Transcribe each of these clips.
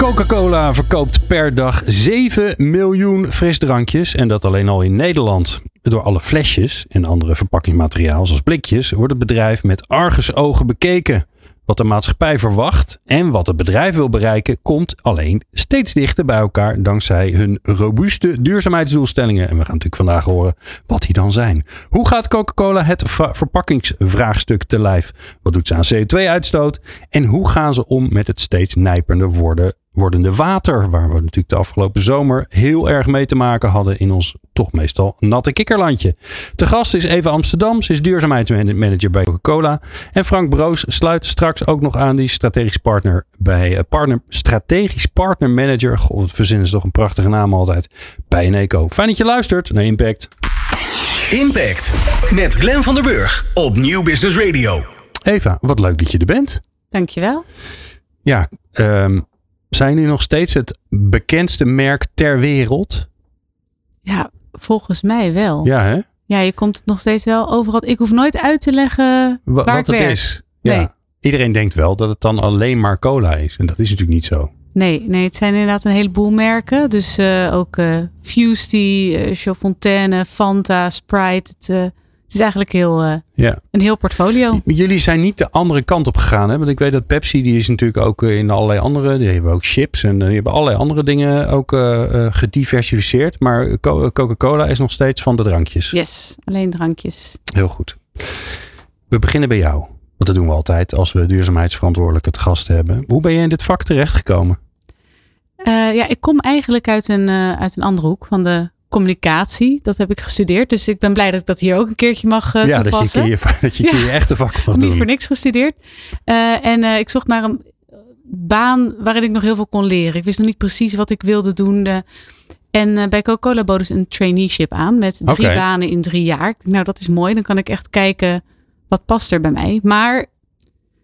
Coca-Cola verkoopt per dag 7 miljoen frisdrankjes en dat alleen al in Nederland. Door alle flesjes en andere verpakkingsmateriaal zoals blikjes wordt het bedrijf met argusogen bekeken. Wat de maatschappij verwacht en wat het bedrijf wil bereiken komt alleen steeds dichter bij elkaar dankzij hun robuuste duurzaamheidsdoelstellingen. En we gaan natuurlijk vandaag horen wat die dan zijn. Hoe gaat Coca-Cola het verpakkingsvraagstuk te lijf? Wat doet ze aan CO2-uitstoot? En hoe gaan ze om met het steeds nijpender worden wordende water. Waar we natuurlijk de afgelopen zomer heel erg mee te maken hadden in ons toch meestal natte kikkerlandje. Te gast is Eva Amsterdam. Ze is duurzaamheidsmanager bij Coca-Cola. En Frank Broos sluit straks ook nog aan die strategisch partner bij uh, partner, strategisch partner manager. God, het verzinnen is toch een prachtige naam altijd. Bij Eneco. Fijn dat je luistert naar Impact. Impact met Glenn van der Burg op Nieuw Business Radio. Eva, wat leuk dat je er bent. Dankjewel. Ja, um, zijn nu nog steeds het bekendste merk ter wereld? Ja, volgens mij wel. Ja, hè? Ja, je komt het nog steeds wel overal. Ik hoef nooit uit te leggen waar wat het is. Ja. Iedereen denkt wel dat het dan alleen maar cola is. En dat is natuurlijk niet zo. Nee, nee het zijn inderdaad een heleboel merken. Dus uh, ook uh, Fusty, uh, Fontaine, Fanta, Sprite. Het, het is eigenlijk heel, ja. een heel portfolio. Jullie zijn niet de andere kant op gegaan. Hè? Want ik weet dat Pepsi, die is natuurlijk ook eh, in allerlei andere. Die hebben ook chips en die hebben allerlei andere dingen ook uh, gediversificeerd. Maar Coca-Cola is nog steeds van de drankjes. Yes, alleen drankjes. Heel goed. We beginnen bij jou. Want dat doen we altijd als we duurzaamheidsverantwoordelijke te gast hebben. Hoe ben je in dit vak terechtgekomen? ja, ik kom eigenlijk uit een, uit een andere hoek van de communicatie. Dat heb ik gestudeerd. Dus ik ben blij dat ik dat hier ook een keertje mag uh, ja, toepassen. Dat je, dat je ja. je echte vak mag doen. Niet voor niks gestudeerd. Uh, en uh, ik zocht naar een baan waarin ik nog heel veel kon leren. Ik wist nog niet precies wat ik wilde doen. en bij Coca-Cola boden ze een traineeship aan met drie okay. banen in drie jaar. Nou, dat is mooi. Dan kan ik echt kijken wat past er bij mij. Maar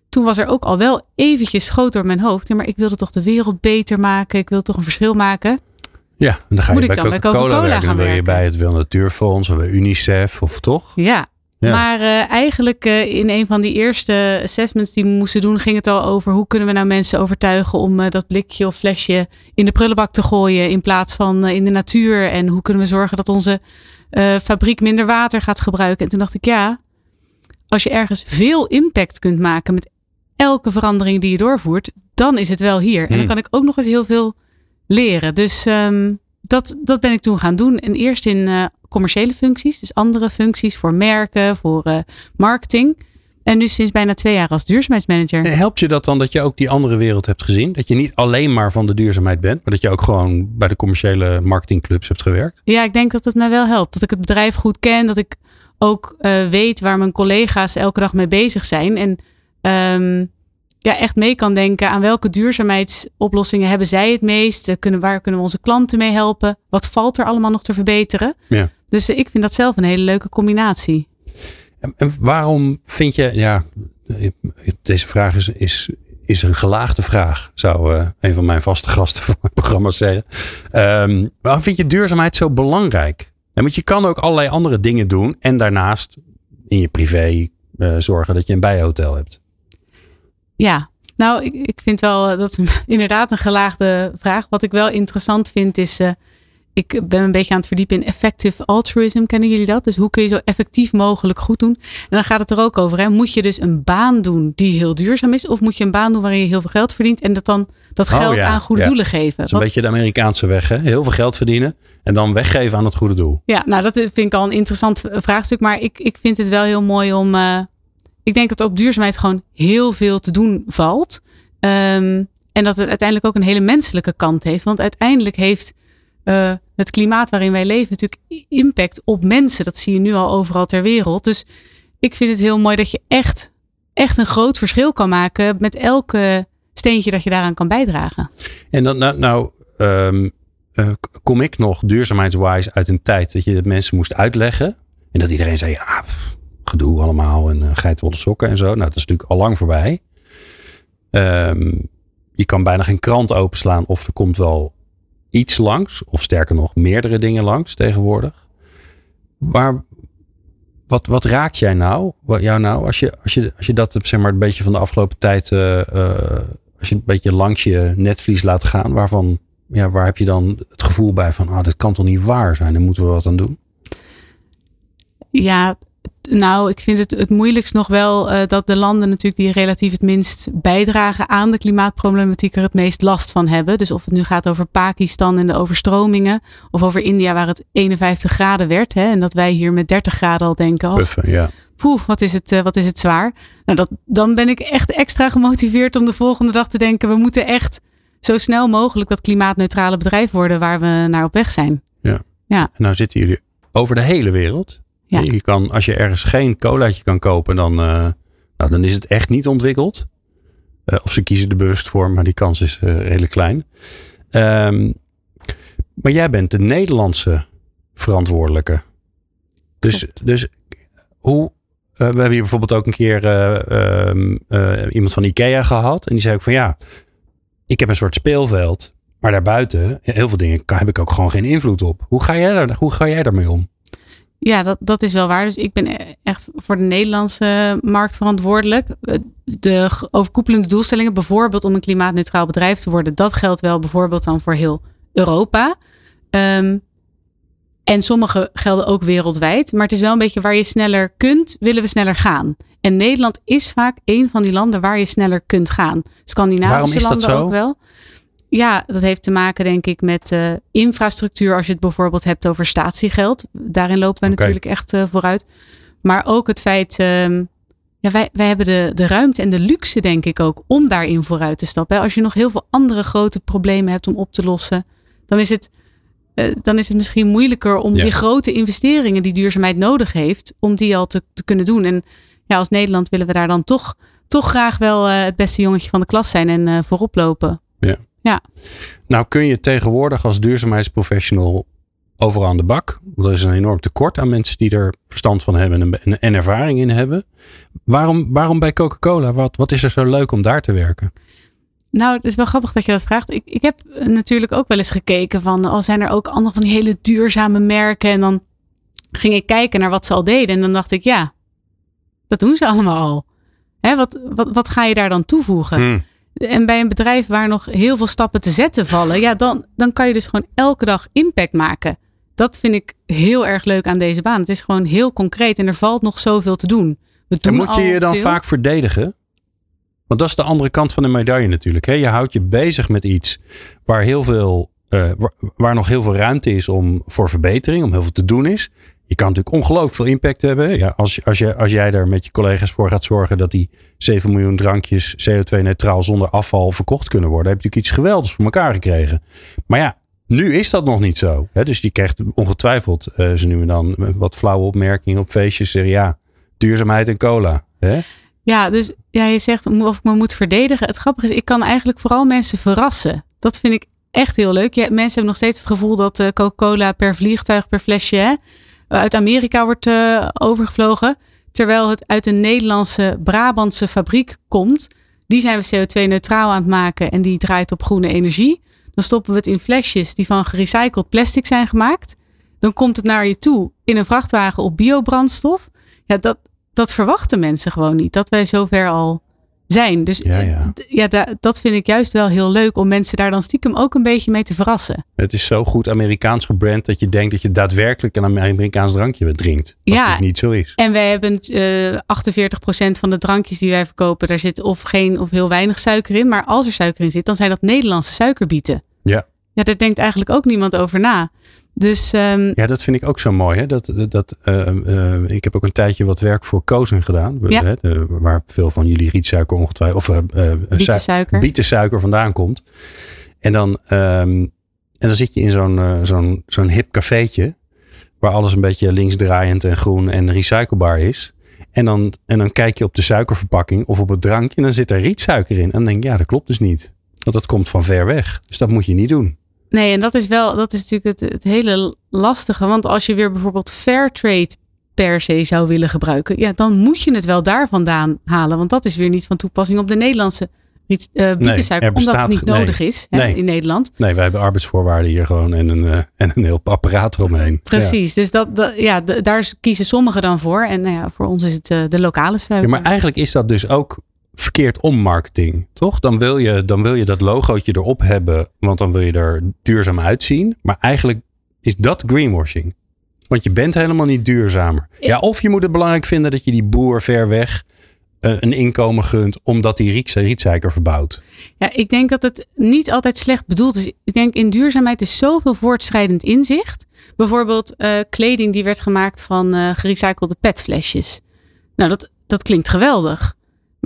toen was er ook al wel eventjes schoot door mijn hoofd. Ja, maar ik wilde toch de wereld beter maken. Ik wilde toch een verschil maken. Ja, en dan ga je Moet bij Coca-Cola Coca werken. Dan je bij het Wereld Natuurfonds of bij UNICEF of toch? Ja, ja. maar uh, eigenlijk uh, in een van die eerste assessments die we moesten doen, ging het al over hoe kunnen we nou mensen overtuigen om uh, dat blikje of flesje in de prullenbak te gooien in plaats van in de natuur. En hoe kunnen we zorgen dat onze fabriek minder water gaat gebruiken. En toen dacht ik, ja, als je ergens veel impact kunt maken met elke verandering die je doorvoert, dan is het wel hier. En dan Hmm. kan ik ook nog eens heel veel leren. Dus um, dat, dat ben ik toen gaan doen. En eerst in uh, commerciële functies, dus andere functies voor merken, voor uh, marketing. En nu sinds bijna twee jaar als duurzaamheidsmanager. En helpt je dat dan dat je ook die andere wereld hebt gezien? Dat je niet alleen maar van de duurzaamheid bent, maar dat je ook gewoon bij de commerciële marketingclubs hebt gewerkt? Ja, ik denk dat het mij wel helpt. Dat ik het bedrijf goed ken, dat ik ook uh, weet waar mijn collega's elke dag mee bezig zijn. En um, ja, echt mee kan denken aan welke duurzaamheidsoplossingen hebben zij het meest? Kunnen, waar kunnen we onze klanten mee helpen? Wat valt er allemaal nog te verbeteren? Ja. Dus ik vind dat zelf een hele leuke combinatie. En, en waarom vind je, ja, deze vraag is, is, is een gelaagde vraag, zou uh, een van mijn vaste gasten van het programma zeggen. Um, waarom vind je duurzaamheid zo belangrijk? En want je kan ook allerlei andere dingen doen en daarnaast in je privé uh, zorgen dat je een bijhotel hebt. Ja, nou, ik, ik vind wel dat is inderdaad een gelaagde vraag. Wat ik wel interessant vind is. Uh, ik ben een beetje aan het verdiepen in effective altruism. Kennen jullie dat? Dus hoe kun je zo effectief mogelijk goed doen? En dan gaat het er ook over. Hè? Moet je dus een baan doen die heel duurzaam is? Of moet je een baan doen waarin je heel veel geld verdient en dat dan dat geld oh, ja, aan goede ja. doelen geven? Dat is een beetje de Amerikaanse weg. Hè? Heel veel geld verdienen en dan weggeven aan het goede doel. Ja, nou dat vind ik al een interessant vraagstuk. Maar ik, ik vind het wel heel mooi om. Uh, ik denk dat op duurzaamheid gewoon heel veel te doen valt. Um, en dat het uiteindelijk ook een hele menselijke kant heeft. Want uiteindelijk heeft uh, het klimaat waarin wij leven natuurlijk impact op mensen. Dat zie je nu al overal ter wereld. Dus ik vind het heel mooi dat je echt, echt een groot verschil kan maken met elke steentje dat je daaraan kan bijdragen. En dan nou, nou um, eh, kom ik nog duurzaamheidswise uit een tijd dat je het mensen moest uitleggen. En dat iedereen zei, ja, gedoe allemaal en uh, sokken en zo. Nou, dat is natuurlijk al lang voorbij. Ehm, je kan bijna geen krant openslaan of er komt wel iets langs. Of sterker nog, meerdere dingen langs tegenwoordig. Maar wat, wat raakt jij nou? Wat, jou nou als je, als, je, als je dat zeg maar, een beetje van de afgelopen tijd. Uh, als je een beetje langs je netvlies laat gaan. Waarvan, ja, waar heb je dan het gevoel bij van. Ah, dit kan toch niet waar zijn? Daar moeten we wat aan doen? Ja, nou, ik vind het het moeilijkst nog wel uh, dat de landen natuurlijk die relatief het minst bijdragen aan de klimaatproblematiek er het meest last van hebben. Dus of het nu gaat over Pakistan en de overstromingen of over India waar het 51 graden werd hè, en dat wij hier met 30 graden al denken. Oh, ja. Poeh, wat is het, uh, wat is het zwaar. Nou, dat, dan ben ik echt extra gemotiveerd om de volgende dag te denken, we moeten echt zo snel mogelijk dat klimaatneutrale bedrijf worden waar we naar op weg zijn. Ja. ja. En nou zitten jullie over de hele wereld. Ja. Je kan, als je ergens geen colaatje kan kopen, dan, uh, nou, dan is het echt niet ontwikkeld. Uh, of ze kiezen er bewust voor, maar die kans is uh, redelijk klein. Um, maar jij bent de Nederlandse verantwoordelijke. Dus, dus hoe. we hebben hier bijvoorbeeld ook een keer um, iemand van Ikea gehad. En die zei ook van ja, ik heb een soort speelveld. Maar daarbuiten, heel veel dingen heb ik ook gewoon geen invloed op. Hoe ga jij, daar, hoe ga jij daarmee om? Ja, dat, dat is wel waar. Dus ik ben echt voor de Nederlandse markt verantwoordelijk. De overkoepelende doelstellingen, bijvoorbeeld om een klimaatneutraal bedrijf te worden, dat geldt wel bijvoorbeeld dan voor heel Europa. Um, en sommige gelden ook wereldwijd. Maar het is wel een beetje waar je sneller kunt, willen we sneller gaan. En Nederland is vaak een van die landen waar je sneller kunt gaan. Scandinavische landen ook wel. Ja, dat heeft te maken, denk ik, met uh, infrastructuur. Als je het bijvoorbeeld hebt over statiegeld. Daarin lopen we okay. natuurlijk echt uh, vooruit. Maar ook het feit. Uh, ja, wij, wij hebben de, de ruimte en de luxe, denk ik ook, om daarin vooruit te stappen. Als je nog heel veel andere grote problemen hebt om op te lossen, dan is het, uh, dan is het misschien moeilijker om ja. die grote investeringen die duurzaamheid nodig heeft, om die al te, te kunnen doen. En ja, als Nederland willen we daar dan toch, toch graag wel uh, het beste jongetje van de klas zijn en uh, voorop lopen. Ja. Ja. Nou kun je tegenwoordig als duurzaamheidsprofessional overal aan de bak. Want er is een enorm tekort aan mensen die er verstand van hebben en, ervaring in hebben. Waarom, waarom bij Coca-Cola? Wat, wat is er zo leuk om daar te werken? Nou, het is wel grappig dat je dat vraagt. Ik, ik heb natuurlijk ook wel eens gekeken van, oh, zijn er ook andere van die hele duurzame merken? En dan ging ik kijken naar wat ze al deden. En dan dacht ik, ja, dat doen ze allemaal al. Hè, wat, wat, wat ga je daar dan toevoegen? Hmm. En bij een bedrijf waar nog heel veel stappen te zetten vallen, ja, dan, dan kan je dus gewoon elke dag impact maken. Dat vind ik heel erg leuk aan deze baan. Het is gewoon heel concreet en er valt nog zoveel te doen. We doen en moet je je dan veel. vaak verdedigen? Want dat is de andere kant van de medaille natuurlijk. Hè? Je houdt je bezig met iets waar, heel veel, uh, waar, waar nog heel veel ruimte is om, voor verbetering, om heel veel te doen is. Je kan natuurlijk ongelooflijk veel impact hebben. Ja, als, als, je, als jij daar met je collega's voor gaat zorgen dat die 7 miljoen drankjes CO2-neutraal zonder afval verkocht kunnen worden, heb je natuurlijk iets geweldigs voor elkaar gekregen. Maar ja, nu is dat nog niet zo. Hè? Dus die krijgt ongetwijfeld uh, ze nu en dan wat flauwe opmerkingen op feestjes. Zeggen ja, duurzaamheid en cola. Hè? Ja, dus ja, je zegt of ik me moet verdedigen. Het grappige is, ik kan eigenlijk vooral mensen verrassen. Dat vind ik echt heel leuk. Ja, mensen hebben nog steeds het gevoel dat uh, Coca-Cola per vliegtuig, per flesje. Hè, uit Amerika wordt uh, overgevlogen. Terwijl het uit een Nederlandse Brabantse fabriek komt. Die zijn we CO2-neutraal aan het maken en die draait op groene energie. Dan stoppen we het in flesjes die van gerecycled plastic zijn gemaakt. Dan komt het naar je toe in een vrachtwagen op biobrandstof. Ja, dat, dat verwachten mensen gewoon niet. Dat wij zover al zijn. Dus ja, ja. ja da, dat vind ik juist wel heel leuk om mensen daar dan stiekem ook een beetje mee te verrassen. Het is zo goed Amerikaans gebrand dat je denkt dat je daadwerkelijk een Amerikaans drankje drinkt. Wat ja, niet zo is. En wij hebben uh, 48% van de drankjes die wij verkopen, daar zit of geen of heel weinig suiker in. Maar als er suiker in zit, dan zijn dat Nederlandse suikerbieten. Ja. Ja, daar denkt eigenlijk ook niemand over na. Dus, um, ja, dat vind ik ook zo mooi. Hè? Dat, dat, uh, uh, ik heb ook een tijdje wat werk voor Kozen gedaan. Ja. Hè? De, waar veel van jullie rietsuiker ongetwijfeld. Of uh, bietensuiker. bietensuiker vandaan komt. En dan, um, en dan zit je in zo'n zo'n zo'n hip cafeetje. Waar alles een beetje linksdraaiend en groen en recyclebaar is. En dan, en dan kijk je op de suikerverpakking of op het drankje. En dan zit er rietsuiker in. En dan denk je, ja, dat klopt dus niet. Want dat komt van ver weg. Dus dat moet je niet doen. Nee, en dat is wel, dat is natuurlijk het, het hele lastige. Want als je weer bijvoorbeeld Fairtrade per se zou willen gebruiken, ja, dan moet je het wel daar vandaan halen. Want dat is weer niet van toepassing op de Nederlandse riet, uh, bietensuiker, bestaat- omdat het niet nee. nodig is hè, in Nederland. Nee, wij hebben arbeidsvoorwaarden hier gewoon en een, eh, en een heel apparaat eromheen. Precies, dus dat, dat- ja, daar kiezen sommigen dan voor. En nou ja, voor ons is het eh, de lokale suiker. ja, maar eigenlijk is dat dus ook verkeerd om marketing, toch? Dan wil, je, dan wil je dat logootje erop hebben, want dan wil je er duurzaam uitzien. Maar eigenlijk is dat greenwashing. Want je bent helemaal niet duurzamer. Ja, of je moet het belangrijk vinden dat je die boer ver weg eh, een inkomen gunt, omdat die riet- rietsuiker verbouwt. Ja, ik denk dat het niet altijd slecht bedoeld is. Ik denk in duurzaamheid is zoveel voortschrijdend inzicht. Bijvoorbeeld eh, kleding die werd gemaakt van eh gerecyclede petflesjes. Nou, dat, dat klinkt geweldig.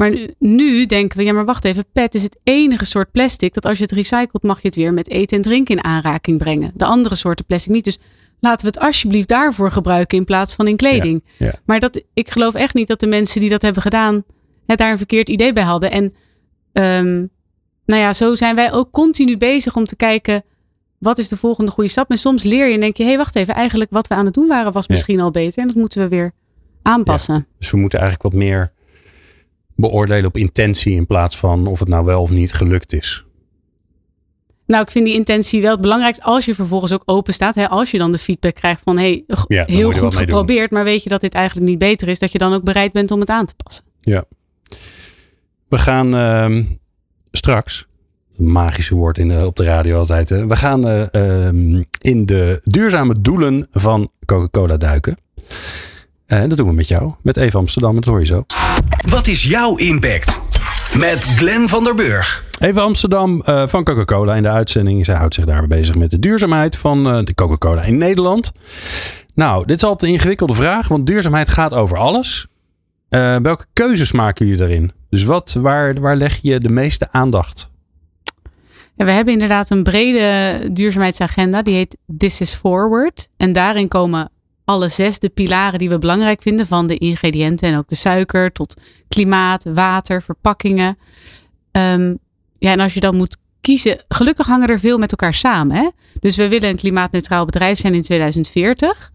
Maar nu, nu denken we, ja maar wacht even, pet is het enige soort plastic dat als je het recycelt mag je het weer met eten en drinken in aanraking brengen. De andere soorten plastic niet. Dus laten we het alsjeblieft daarvoor gebruiken in plaats van in kleding. ja. Maar dat, ik geloof echt niet dat de mensen die dat hebben gedaan het daar een verkeerd idee bij hadden. En ehm, nou ja, zo zijn wij ook continu bezig om te kijken wat is de volgende goede stap. En soms leer je en denk je, hé hey, wacht even, eigenlijk wat we aan het doen waren was Ja. misschien al beter. En dat moeten we weer aanpassen. Dus we moeten eigenlijk wat meer beoordelen op intentie in plaats van of het nou wel of niet gelukt is. Nou, ik vind die intentie wel het belangrijkste als je vervolgens ook open staat. Hè, als je dan de feedback krijgt van, hey, Ja, heel goed geprobeerd, maar weet je dat dit eigenlijk niet beter is, dat je dan ook bereid bent om het aan te passen. We gaan ehm, straks, magische woord in de, op de radio altijd, hè? we gaan eh, ehm, in de duurzame doelen van Coca-Cola duiken. En dat doen we met jou, met Eva Amsterdam, dat hoor je zo. Wat is jouw impact? Met Glenn van der Burg. Eva Amsterdam eh, van Coca-Cola in de uitzending. Zij houdt zich daar bezig met de duurzaamheid van eh, de Coca-Cola in Nederland. Nou, dit is altijd een ingewikkelde vraag, want duurzaamheid gaat over alles. Eh, welke keuzes maken jullie daarin? Dus wat, waar, waar leg je de meeste aandacht? Ja, we hebben inderdaad een brede duurzaamheidsagenda. Die heet This is Forward. En daarin komen alle zes de pilaren die we belangrijk vinden. Van de ingrediënten en ook de suiker tot klimaat, water, verpakkingen. Ehm, ja, en als je dan moet kiezen. Gelukkig hangen er veel met elkaar samen. Hè? Dus we willen een klimaatneutraal bedrijf zijn in 2040.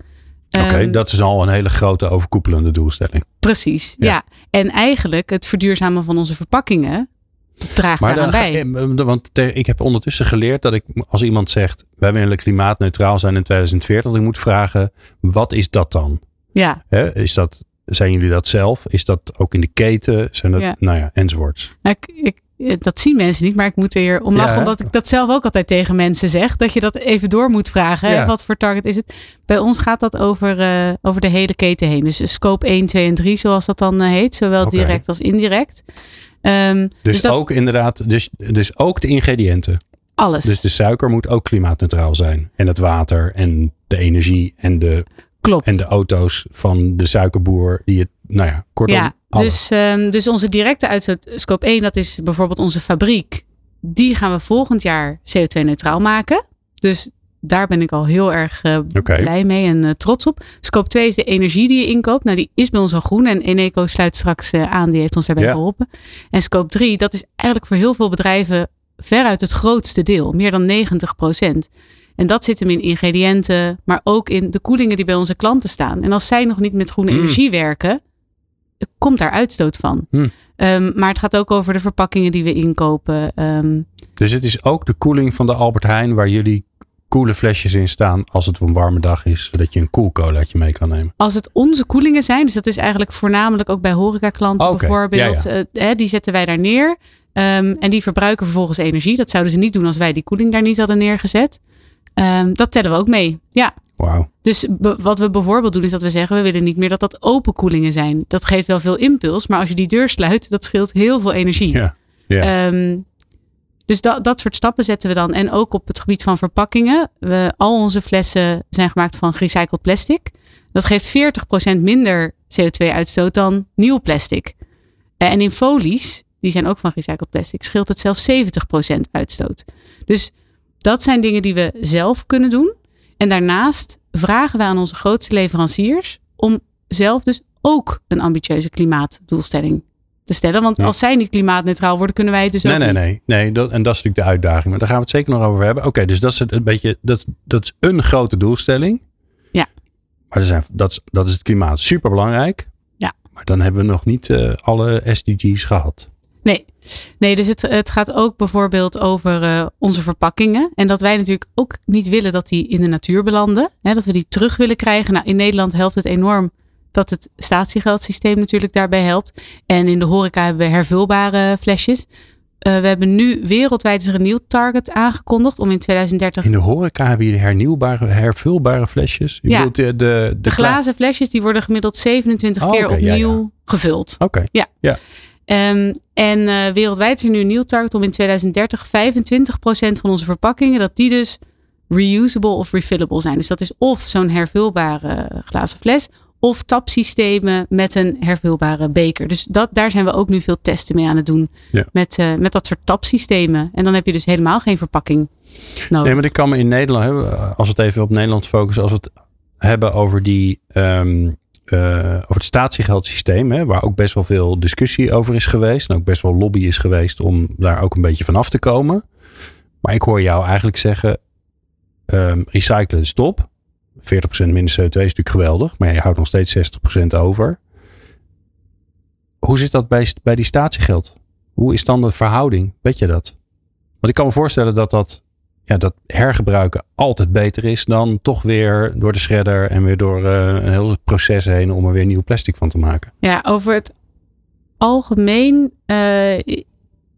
Oké, Ehm, dat is al een hele grote overkoepelende doelstelling. Precies, Ja. ja. En eigenlijk het verduurzamen van onze verpakkingen draagt Maar daaraan bij. eh, want ik heb ondertussen geleerd dat ik, als iemand zegt, wij willen klimaatneutraal zijn in 2040, dat ik moet vragen, wat is dat dan? Ja, is dat, zijn jullie dat zelf? Is dat ook in de keten? Zijn dat, Ja. nou ja, enzovoorts. Nou, ik, ik, eh, dat zien mensen niet, maar ik moet er hier om lachen. Ja. Omdat ik dat zelf ook altijd tegen mensen zeg. Dat je dat even door moet vragen. Wat voor target is het? Bij ons gaat dat over, eh, over de hele keten heen. Dus scope 1, 2 en 3, zoals dat dan heet. Zowel direct als indirect. Ehm, Dus, dat ook inderdaad, dus, dus ook de ingrediënten. alles. Dus de suiker moet ook klimaatneutraal zijn. En het water en de energie en de, Klopt. en de auto's van de suikerboer die het, nou ja, kortom, Ja, alles. dus, ehm, dus onze directe uitstoot, scope 1, dat is bijvoorbeeld onze fabriek. Die gaan we volgend jaar CO2-neutraal maken. Dus daar ben ik al heel erg eh, blij mee en eh, trots op. Scope 2 is de energie die je inkoopt. Nou, die is bij ons al groen. En Eneco sluit straks eh, aan. Die heeft ons daarbij Ja. geholpen. En scope 3, dat is eigenlijk voor heel veel bedrijven veruit het grootste deel. Meer dan 90 procent. En dat zit hem in ingrediënten, maar ook in de koelingen die bij onze klanten staan. En als zij nog niet met groene Mm. energie werken, komt daar uitstoot van. Mm. Ehm, maar het gaat ook over de verpakkingen die we inkopen. Ehm, Dus het is ook de koeling van de Albert Heijn waar jullie koele flesjes in staan als het een warme dag is. Zodat je een koelcolaatje mee kan nemen. als het onze koelingen zijn, dus dat is eigenlijk voornamelijk ook bij horecaklanten Oké, bijvoorbeeld. ja, eh, hè, die zetten wij daar neer. Ehm, en die verbruiken vervolgens energie. Dat zouden ze niet doen als wij die koeling daar niet hadden neergezet. Ehm, dat tellen we ook mee. Ja. Wauw. Dus wat we bijvoorbeeld doen is dat we zeggen, we willen niet meer dat dat open koelingen zijn. Dat geeft wel veel impuls, maar als je die deur sluit, dat scheelt heel veel energie. Ja. Ja. Ehm, dus dat, dat soort stappen zetten we dan. En ook op het gebied van verpakkingen. Al onze flessen zijn gemaakt van gerecycled plastic. Dat geeft 40% minder CO2-uitstoot dan nieuw plastic. Eh, En in folies, die zijn ook van gerecycled plastic, scheelt het zelfs 70% uitstoot. Dus dat zijn dingen die we zelf kunnen doen. En daarnaast vragen we aan onze grootste leveranciers om zelf dus ook een ambitieuze klimaatdoelstelling te stellen. Want Ja. als zij niet klimaatneutraal worden, kunnen wij het dus Nee, ook nee, niet. nee. nee dat, en dat is natuurlijk de uitdaging. Maar daar gaan we het zeker nog over hebben. Oké, dus dat is een beetje. Dat, dat is een grote doelstelling. Ja. Maar er zijn, dat, is, dat is het klimaat super belangrijk. Ja. Maar dan hebben we nog niet eh, alle SDG's gehad. Nee, nee dus het, het gaat ook bijvoorbeeld over eh, onze verpakkingen. En dat wij natuurlijk ook niet willen dat die in de natuur belanden. Hè, dat we die terug willen krijgen. Nou, in Nederland helpt het enorm dat het statiegeldsysteem natuurlijk daarbij helpt. En in de horeca hebben we hervulbare flesjes. Eh, we hebben nu wereldwijd is er een nieuw target aangekondigd om in 2030 In de horeca hebben jullie hernieuwbare, hervulbare flesjes. Je Ja. bedoelt de, de, de, glazen flesjes die worden gemiddeld 27 Oh, keer ja, opnieuw ja. gevuld. Oké, Ehm, en eh, wereldwijd is er nu een nieuw target om in 2030 25% van onze verpakkingen, dat die dus reusable of refillable zijn. Dus dat is of zo'n hervulbare glazen fles, of tapsystemen met een hervulbare beker. Dus dat, daar zijn we ook nu veel testen mee aan het doen. Ja. Met, eh, met dat soort tapsystemen. En dan heb je dus helemaal geen verpakking nodig. Nee, maar ik kan me in Nederland hebben, als we het even op Nederland focussen, als we het hebben over die ehm, eh, over het statiegeldsysteem, hè, waar ook best wel veel discussie over is geweest. En ook best wel lobby is geweest om daar ook een beetje van af te komen. Maar ik hoor jou eigenlijk zeggen: ehm, recyclen is top. 40% minder CO2 is natuurlijk geweldig, maar je houdt nog steeds 60% over. Hoe zit dat bij, bij die statiegeld? Hoe is dan de verhouding? Weet je dat? Want ik kan me voorstellen dat dat, ja, dat hergebruiken altijd beter is dan toch weer door de shredder en weer door eh, een heel proces heen om er weer nieuw plastic van te maken. Ja, over het algemeen eh,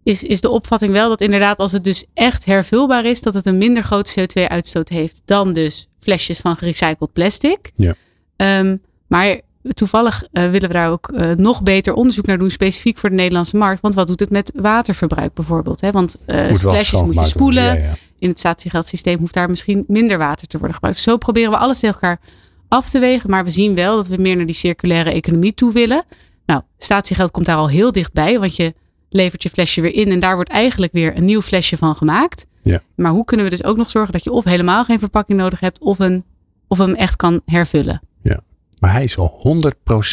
is, is de opvatting wel dat inderdaad als het dus echt hervulbaar is, dat het een minder grote CO2-uitstoot heeft dan dus flesjes van gerecycled plastic. Ja. Ehm, maar toevallig eh, willen we daar ook eh, nog beter onderzoek naar doen, specifiek voor de Nederlandse markt. Want wat doet het met waterverbruik bijvoorbeeld? Hè? Want Moet wel flesjes moet je spoelen. Ja, ja. In het statiegeldsysteem hoeft daar misschien minder water te worden gebruikt. Zo proberen we alles tegen elkaar af te wegen. Maar we zien wel dat we meer naar die circulaire economie toe willen. Nou, statiegeld komt daar al heel dichtbij. Want je levert je flesje weer in. En daar wordt eigenlijk weer een nieuw flesje van gemaakt. Ja. Maar hoe kunnen we dus ook nog zorgen dat je of helemaal geen verpakking nodig hebt. Of, een, of hem echt kan hervullen. Maar hij is al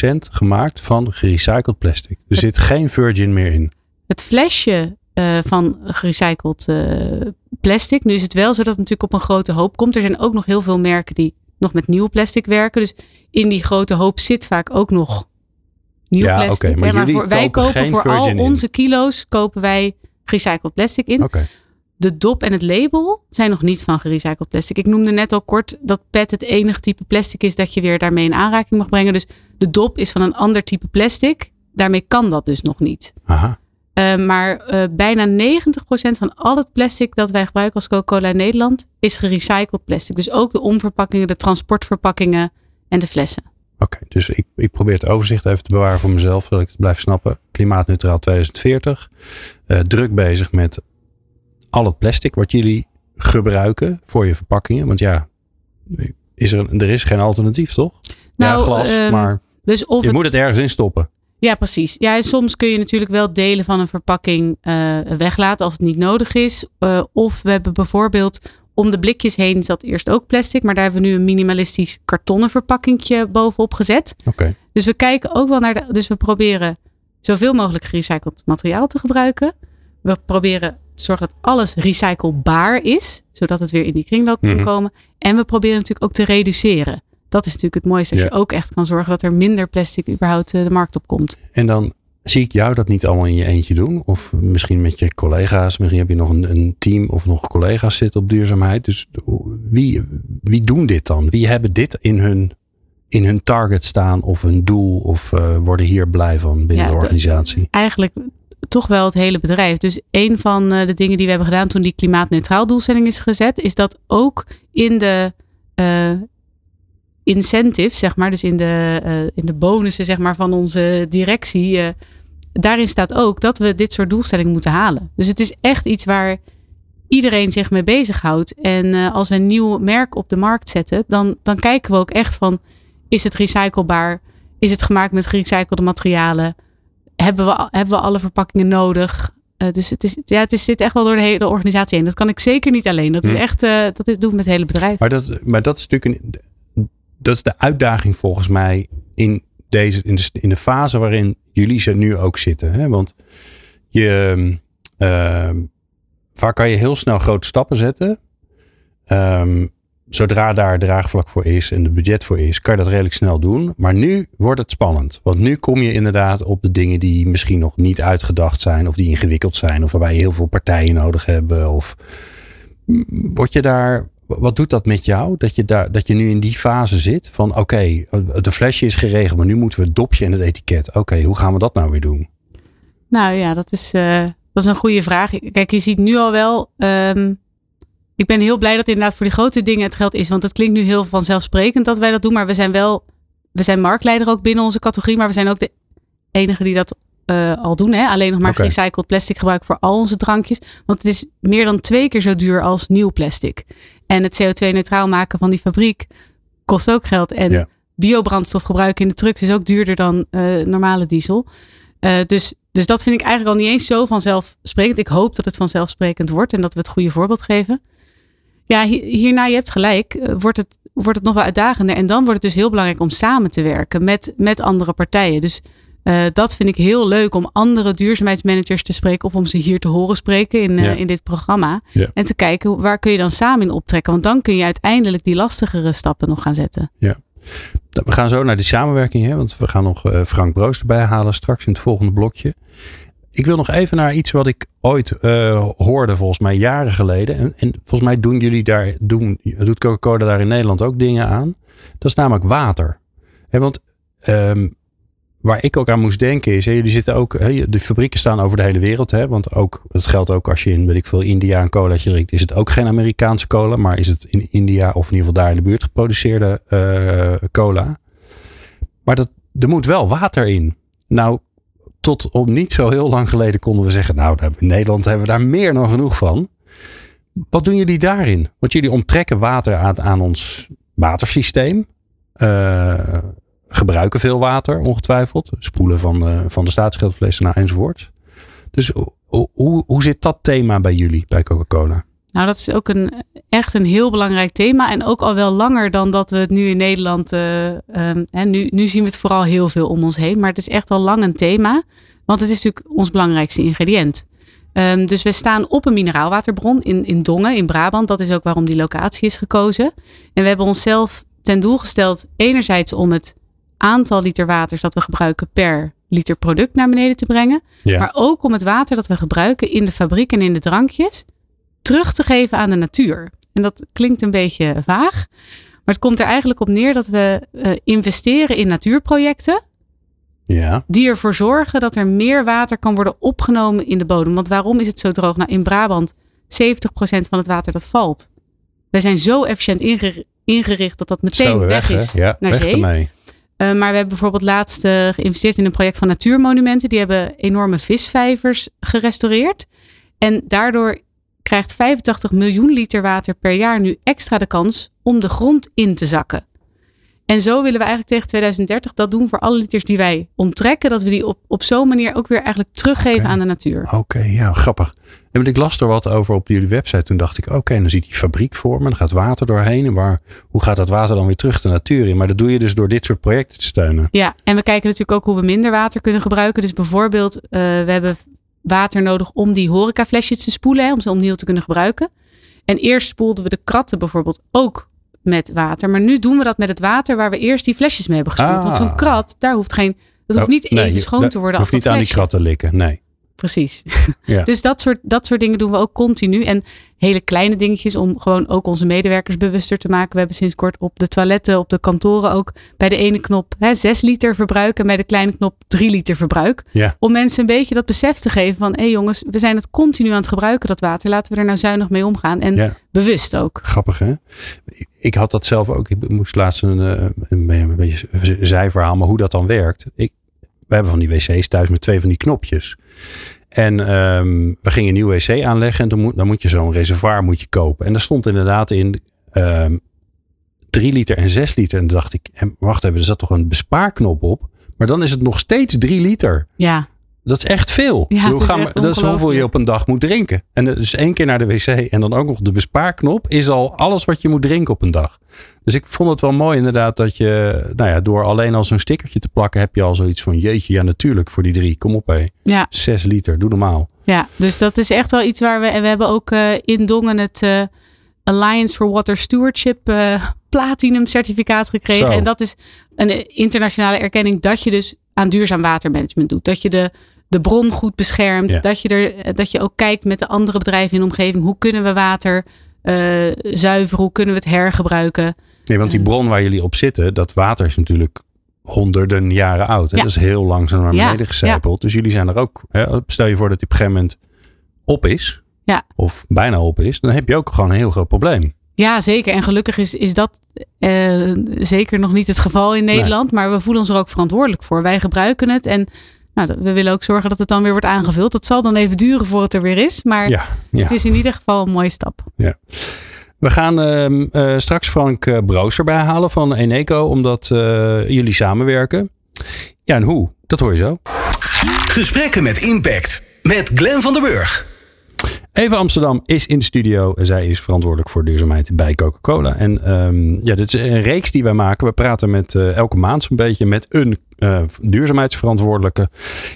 100% gemaakt van gerecycled plastic. Er zit geen virgin meer in. Het flesje eh, van gerecycled eh, plastic. Nu is het wel zo dat het natuurlijk op een grote hoop komt. Er zijn ook nog heel veel merken die nog met nieuw plastic werken. Dus in die grote hoop zit vaak ook nog nieuw Ja, plastic. oké, maar hè. voor, wij kopen voor al in. onze kilo's kopen wij gerecycled plastic in. De dop en het label zijn nog niet van gerecycled plastic. Ik noemde net al kort dat PET het enige type plastic is dat je weer daarmee in aanraking mag brengen. Dus de dop is van een ander type plastic. Daarmee kan dat dus nog niet. Aha. Uh, maar uh, bijna 90% van al het plastic dat wij gebruiken als Coca-Cola in Nederland is gerecycled plastic. Dus ook de omverpakkingen, de transportverpakkingen en de flessen. Oké, okay, dus ik, ik probeer het overzicht even te bewaren voor mezelf, zodat ik het blijf snappen. Klimaatneutraal 2040. Uh, druk bezig met al het plastic wat jullie gebruiken voor je verpakkingen. Want ja, is er, er is geen alternatief, toch? Nou, ja, glas, um, maar dus of je het, moet het ergens in stoppen. Ja, precies. Ja, en soms kun je natuurlijk wel delen van een verpakking uh, weglaten als het niet nodig is. Uh, of we hebben bijvoorbeeld om de blikjes heen zat eerst ook plastic, maar daar hebben we nu een minimalistisch kartonnen verpakkingje bovenop gezet. Oké. Okay. Dus we kijken ook wel naar de. Dus we proberen zoveel mogelijk gerecycled materiaal te gebruiken. We proberen te zorgen dat alles recyclebaar is, zodat het weer in die kringloop Mhm. kan komen. En we proberen natuurlijk ook te reduceren. Dat is natuurlijk het mooiste. Als Ja. je ook echt kan zorgen dat er minder plastic überhaupt eh, de markt op komt. En dan zie ik jou dat niet allemaal in je eentje doen. Of misschien met je collega's. Misschien heb je nog een, een team of nog collega's zitten op duurzaamheid. Dus wie, wie doen dit dan? Wie hebben dit in hun, in hun target staan of een doel? Of uh, worden hier blij van binnen Ja, de de- organisatie? Eigenlijk toch wel het hele bedrijf. Dus een van eh, de dingen die we hebben gedaan toen die klimaatneutraal doelstelling is gezet, is dat ook in de eh, incentives, zeg maar, dus in de, eh, in de bonussen, zeg maar, van onze directie. eh, daarin staat ook dat we dit soort doelstellingen moeten halen. Dus het is echt iets waar iedereen zich mee bezighoudt. En eh, als we een nieuw merk op de markt zetten, dan, dan kijken we ook echt van: is het recyclebaar? Is het gemaakt met gerecyclede materialen? Hebben we, hebben we alle verpakkingen nodig? Dus het, is, ja, het is, zit echt wel door de hele organisatie heen. Dat kan ik zeker niet alleen. Dat is Hm. echt, dat is, doe ik met het hele bedrijf. Maar dat, maar dat is natuurlijk een, dat is de uitdaging volgens mij in deze, in, de, fase waarin jullie ze nu ook zitten. Hè? Want je, uh, vaak kan je heel snel grote stappen zetten. Um, zodra daar draagvlak voor is en de budget voor is, kan je dat redelijk snel doen. Maar nu wordt het spannend. Want nu kom je inderdaad op de dingen die misschien nog niet uitgedacht zijn, of die ingewikkeld zijn, of waarbij je heel veel partijen nodig hebben. Of word je daar. Wat doet dat met jou? Dat je, daar, dat je nu in die fase zit van oké, de flesje is geregeld, maar nu moeten we het dopje en het etiket. Oké, hoe gaan we dat nou weer doen? Nou ja, dat is, uh, dat is een goede vraag. Kijk, je ziet nu al wel. Um ik ben heel blij dat inderdaad voor die grote dingen het geld is. Want het klinkt nu heel vanzelfsprekend dat wij dat doen. Maar we zijn wel, we zijn marktleider ook binnen onze categorie. Maar we zijn ook de enige die dat uh, al doen. Hè? Alleen nog maar okay. gerecycled plastic gebruiken voor al onze drankjes. Want het is meer dan twee keer zo duur als nieuw plastic. En het CO2-neutraal maken van die fabriek kost ook geld. En ja. biobrandstof gebruiken in de trucks is ook duurder dan uh, normale diesel. Uh, dus, dus dat vind ik eigenlijk al niet eens zo vanzelfsprekend. Ik hoop dat het vanzelfsprekend wordt en dat we het goede voorbeeld geven. Ja, hierna, je hebt gelijk, eh, wordt het, wordt het nog wel uitdagender. En dan wordt het dus heel belangrijk om samen te werken met, met andere partijen. Dus uh, dat vind ik heel leuk om andere duurzaamheidsmanagers te spreken of om ze hier te horen spreken in, uh, in dit programma. Ja. En te kijken waar kun je dan samen in optrekken. Want dan kun je uiteindelijk die lastigere stappen nog gaan zetten. Ja. We gaan zo naar die samenwerking, hè? want we gaan nog uh, Frank Broos erbij halen straks in het volgende blokje. Ik wil nog even naar iets wat ik ooit hoorde, volgens mij jaren geleden. En, en, volgens mij doen jullie daar, doen, doet Coca-Cola daar in Nederland ook dingen aan. Dat is namelijk water. He, want um, waar ik ook aan moest denken is, jullie zitten ook, de fabrieken staan over de hele wereld. Hè, want ook, het geldt ook als je in, weet ik veel, India een colaatje drinkt, is het ook geen Amerikaanse cola, maar is het in India of in ieder geval daar in de buurt geproduceerde uh, cola. Maar dat, er moet wel water in. Nou, tot op niet zo heel lang geleden konden we zeggen, nou, in Nederland hebben we daar meer dan genoeg van. Wat doen jullie daarin? Want jullie onttrekken water aan, ons watersysteem. Uh, gebruiken veel water, ongetwijfeld. Spoelen van, uh, van de staatsgeldvlees naar enzovoort. Dus hoe, hoe, hoe zit dat thema bij jullie, bij Coca-Cola? Nou, dat is ook een, echt een heel belangrijk thema. En ook al wel langer dan dat we het nu in Nederland. Uh, um, en nu, nu zien we het vooral heel veel om ons heen. Maar het is echt al lang een thema. Want het is natuurlijk ons belangrijkste ingrediënt. Um, dus we staan op een mineraalwaterbron in, in Dongen, in Brabant. Dat is ook waarom die locatie is gekozen. En we hebben onszelf ten doel gesteld, enerzijds om het aantal liter waters dat we gebruiken per liter product naar beneden te brengen. Ja. Maar ook om het water dat we gebruiken in de fabriek en in de drankjes terug te geven aan de natuur. En dat klinkt een beetje vaag. Maar het komt er eigenlijk op neer dat we uh, investeren in natuurprojecten. Ja. Die ervoor zorgen dat er meer water kan worden opgenomen in de bodem. Want waarom is het zo droog? Nou, in Brabant 70% van het water dat valt. Wij zijn zo efficiënt ingericht, dat dat meteen Zo, weg, weg, is ja, naar weg zee. ermee. Uh, maar we hebben bijvoorbeeld laatst uh, geïnvesteerd in een project van natuurmonumenten. Die hebben enorme visvijvers gerestaureerd. En daardoor krijgt 85 miljoen liter water per jaar nu extra de kans om de grond in te zakken. En zo willen we eigenlijk tegen 2030 dat doen voor alle liters die wij onttrekken. Dat we die op, op zo'n manier ook weer eigenlijk teruggeven aan de natuur. Oké, okay, ja, grappig. En ik las er wat over op jullie website. Toen dacht ik, oké, okay, dan zie ik die fabriek voor me. Dan gaat water doorheen. Maar hoe gaat dat water dan weer terug de natuur in? Maar dat doe je dus door dit soort projecten te steunen. Ja, en we kijken natuurlijk ook hoe we minder water kunnen gebruiken. Dus bijvoorbeeld, uh, we hebben water nodig om die horecaflesjes te spoelen. Hè, om ze opnieuw te kunnen gebruiken. En eerst spoelden we de kratten bijvoorbeeld ook met water. Maar nu doen we dat met het water waar we eerst die flesjes mee hebben gespoeld. Ah. Want zo'n krat, daar hoeft geen... Dat hoeft niet Oh, nee, even schoon te worden hoeft dat niet aan die kratten likken. Nee. Precies. Ja. Dus dat soort, dat soort dingen doen we ook continu. En hele kleine dingetjes om gewoon ook onze medewerkers bewuster te maken. We hebben sinds kort op de toiletten, op de kantoren ook bij de ene knop hè, 6 liter verbruik en bij de kleine knop 3 liter verbruik. Ja. Om mensen een beetje dat besef te geven van hé hey jongens, we zijn het continu aan het gebruiken, dat water. Laten we er nou zuinig mee omgaan. En Ja. bewust ook. Grappig, hè? Ik- had dat zelf ook. Ik moest laatst een, eh, een, een beetje een zijverhaal, maar hoe dat dan werkt. Ik, we hebben van die wc's thuis met twee van die knopjes. En ehm, we gingen een nieuw wc aanleggen en dan moet, dan moet je zo'n reservoir moet je kopen. En daar stond inderdaad in ehm 3 liter en 6 liter. En toen dacht ik, wacht even, er zat toch een bespaarknop op? Maar dan is het nog steeds 3 liter. Ja, Dat is echt veel. Ja, Hoe gaan, dat is hoeveel je op een dag moet drinken. En dus één keer naar de wc en dan ook nog de bespaarknop is al alles wat je moet drinken op een dag. Dus ik vond het wel mooi inderdaad dat je, nou ja, door alleen al zo'n stickertje te plakken heb je al zoiets van jeetje, ja natuurlijk voor die drie. Kom op hé. Ja. Zes liter, doe normaal. Ja, dus dat is echt wel iets waar we, en we hebben ook uh, in Dongen het uh, Alliance for Water Stewardship uh, Platinum certificaat gekregen. Zo. En dat is een internationale erkenning dat je dus aan duurzaam watermanagement doet. Dat je de de bron goed beschermt. Ja. Dat, je er, dat je ook kijkt met de andere bedrijven in de omgeving. Hoe kunnen we water uh, zuiveren? Hoe kunnen we het hergebruiken? Nee, want die bron waar jullie op zitten, dat water is natuurlijk honderden jaren oud. Hè? Ja. Dat is heel langzaam naar beneden ja. gecijpeld. Dus jullie zijn er ook. Hè? Stel je voor dat die op een gegeven moment op is. Ja. Of bijna op is. Dan heb je ook gewoon een heel groot probleem. Ja, zeker. En gelukkig is, is dat uh, zeker nog niet het geval in Nederland. Nee. Maar we voelen ons er ook verantwoordelijk voor. Wij gebruiken het. En nou, we willen ook zorgen dat het dan weer wordt aangevuld. Dat zal dan even duren voor het er weer is. Maar ja, ja. het is in ieder geval een mooie stap. Ja. We gaan uh, uh, straks Frank uh, Broos erbij halen van Eneco. Omdat jullie samenwerken. Ja, en hoe? Dat hoor je zo. Gesprekken met impact. Met Glenn van der Burg. Eva Amsterdam is in de studio. Zij is verantwoordelijk voor duurzaamheid bij Coca-Cola. En um, ja, dit is een reeks die wij maken. We praten met uh, elke maand zo'n beetje met een uh, duurzaamheidsverantwoordelijke.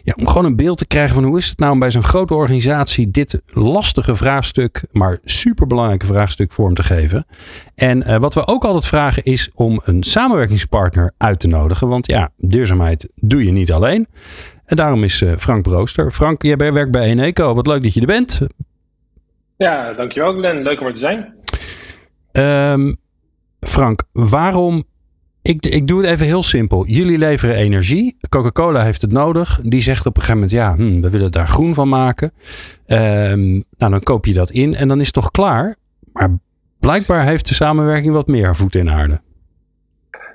Ja, om gewoon een beeld te krijgen van hoe is het nou om bij zo'n grote organisatie dit lastige vraagstuk, maar superbelangrijke vraagstuk vorm te geven. En uh, wat we ook altijd vragen is om een samenwerkingspartner uit te nodigen. Want ja, duurzaamheid doe je niet alleen. En daarom is uh, Frank Brooster. Frank, jij werkt bij Eneco. Wat leuk dat je er bent. Ja, dankjewel Glenn. Leuk om er te zijn. Um, Frank, waarom... Ik, ik doe het even heel simpel. Jullie leveren energie. Coca-Cola heeft het nodig. Die zegt op een gegeven moment, ja, hm, we willen daar groen van maken. Um, nou, dan koop je dat in en dan is het toch klaar. Maar blijkbaar heeft de samenwerking wat meer voet in aarde.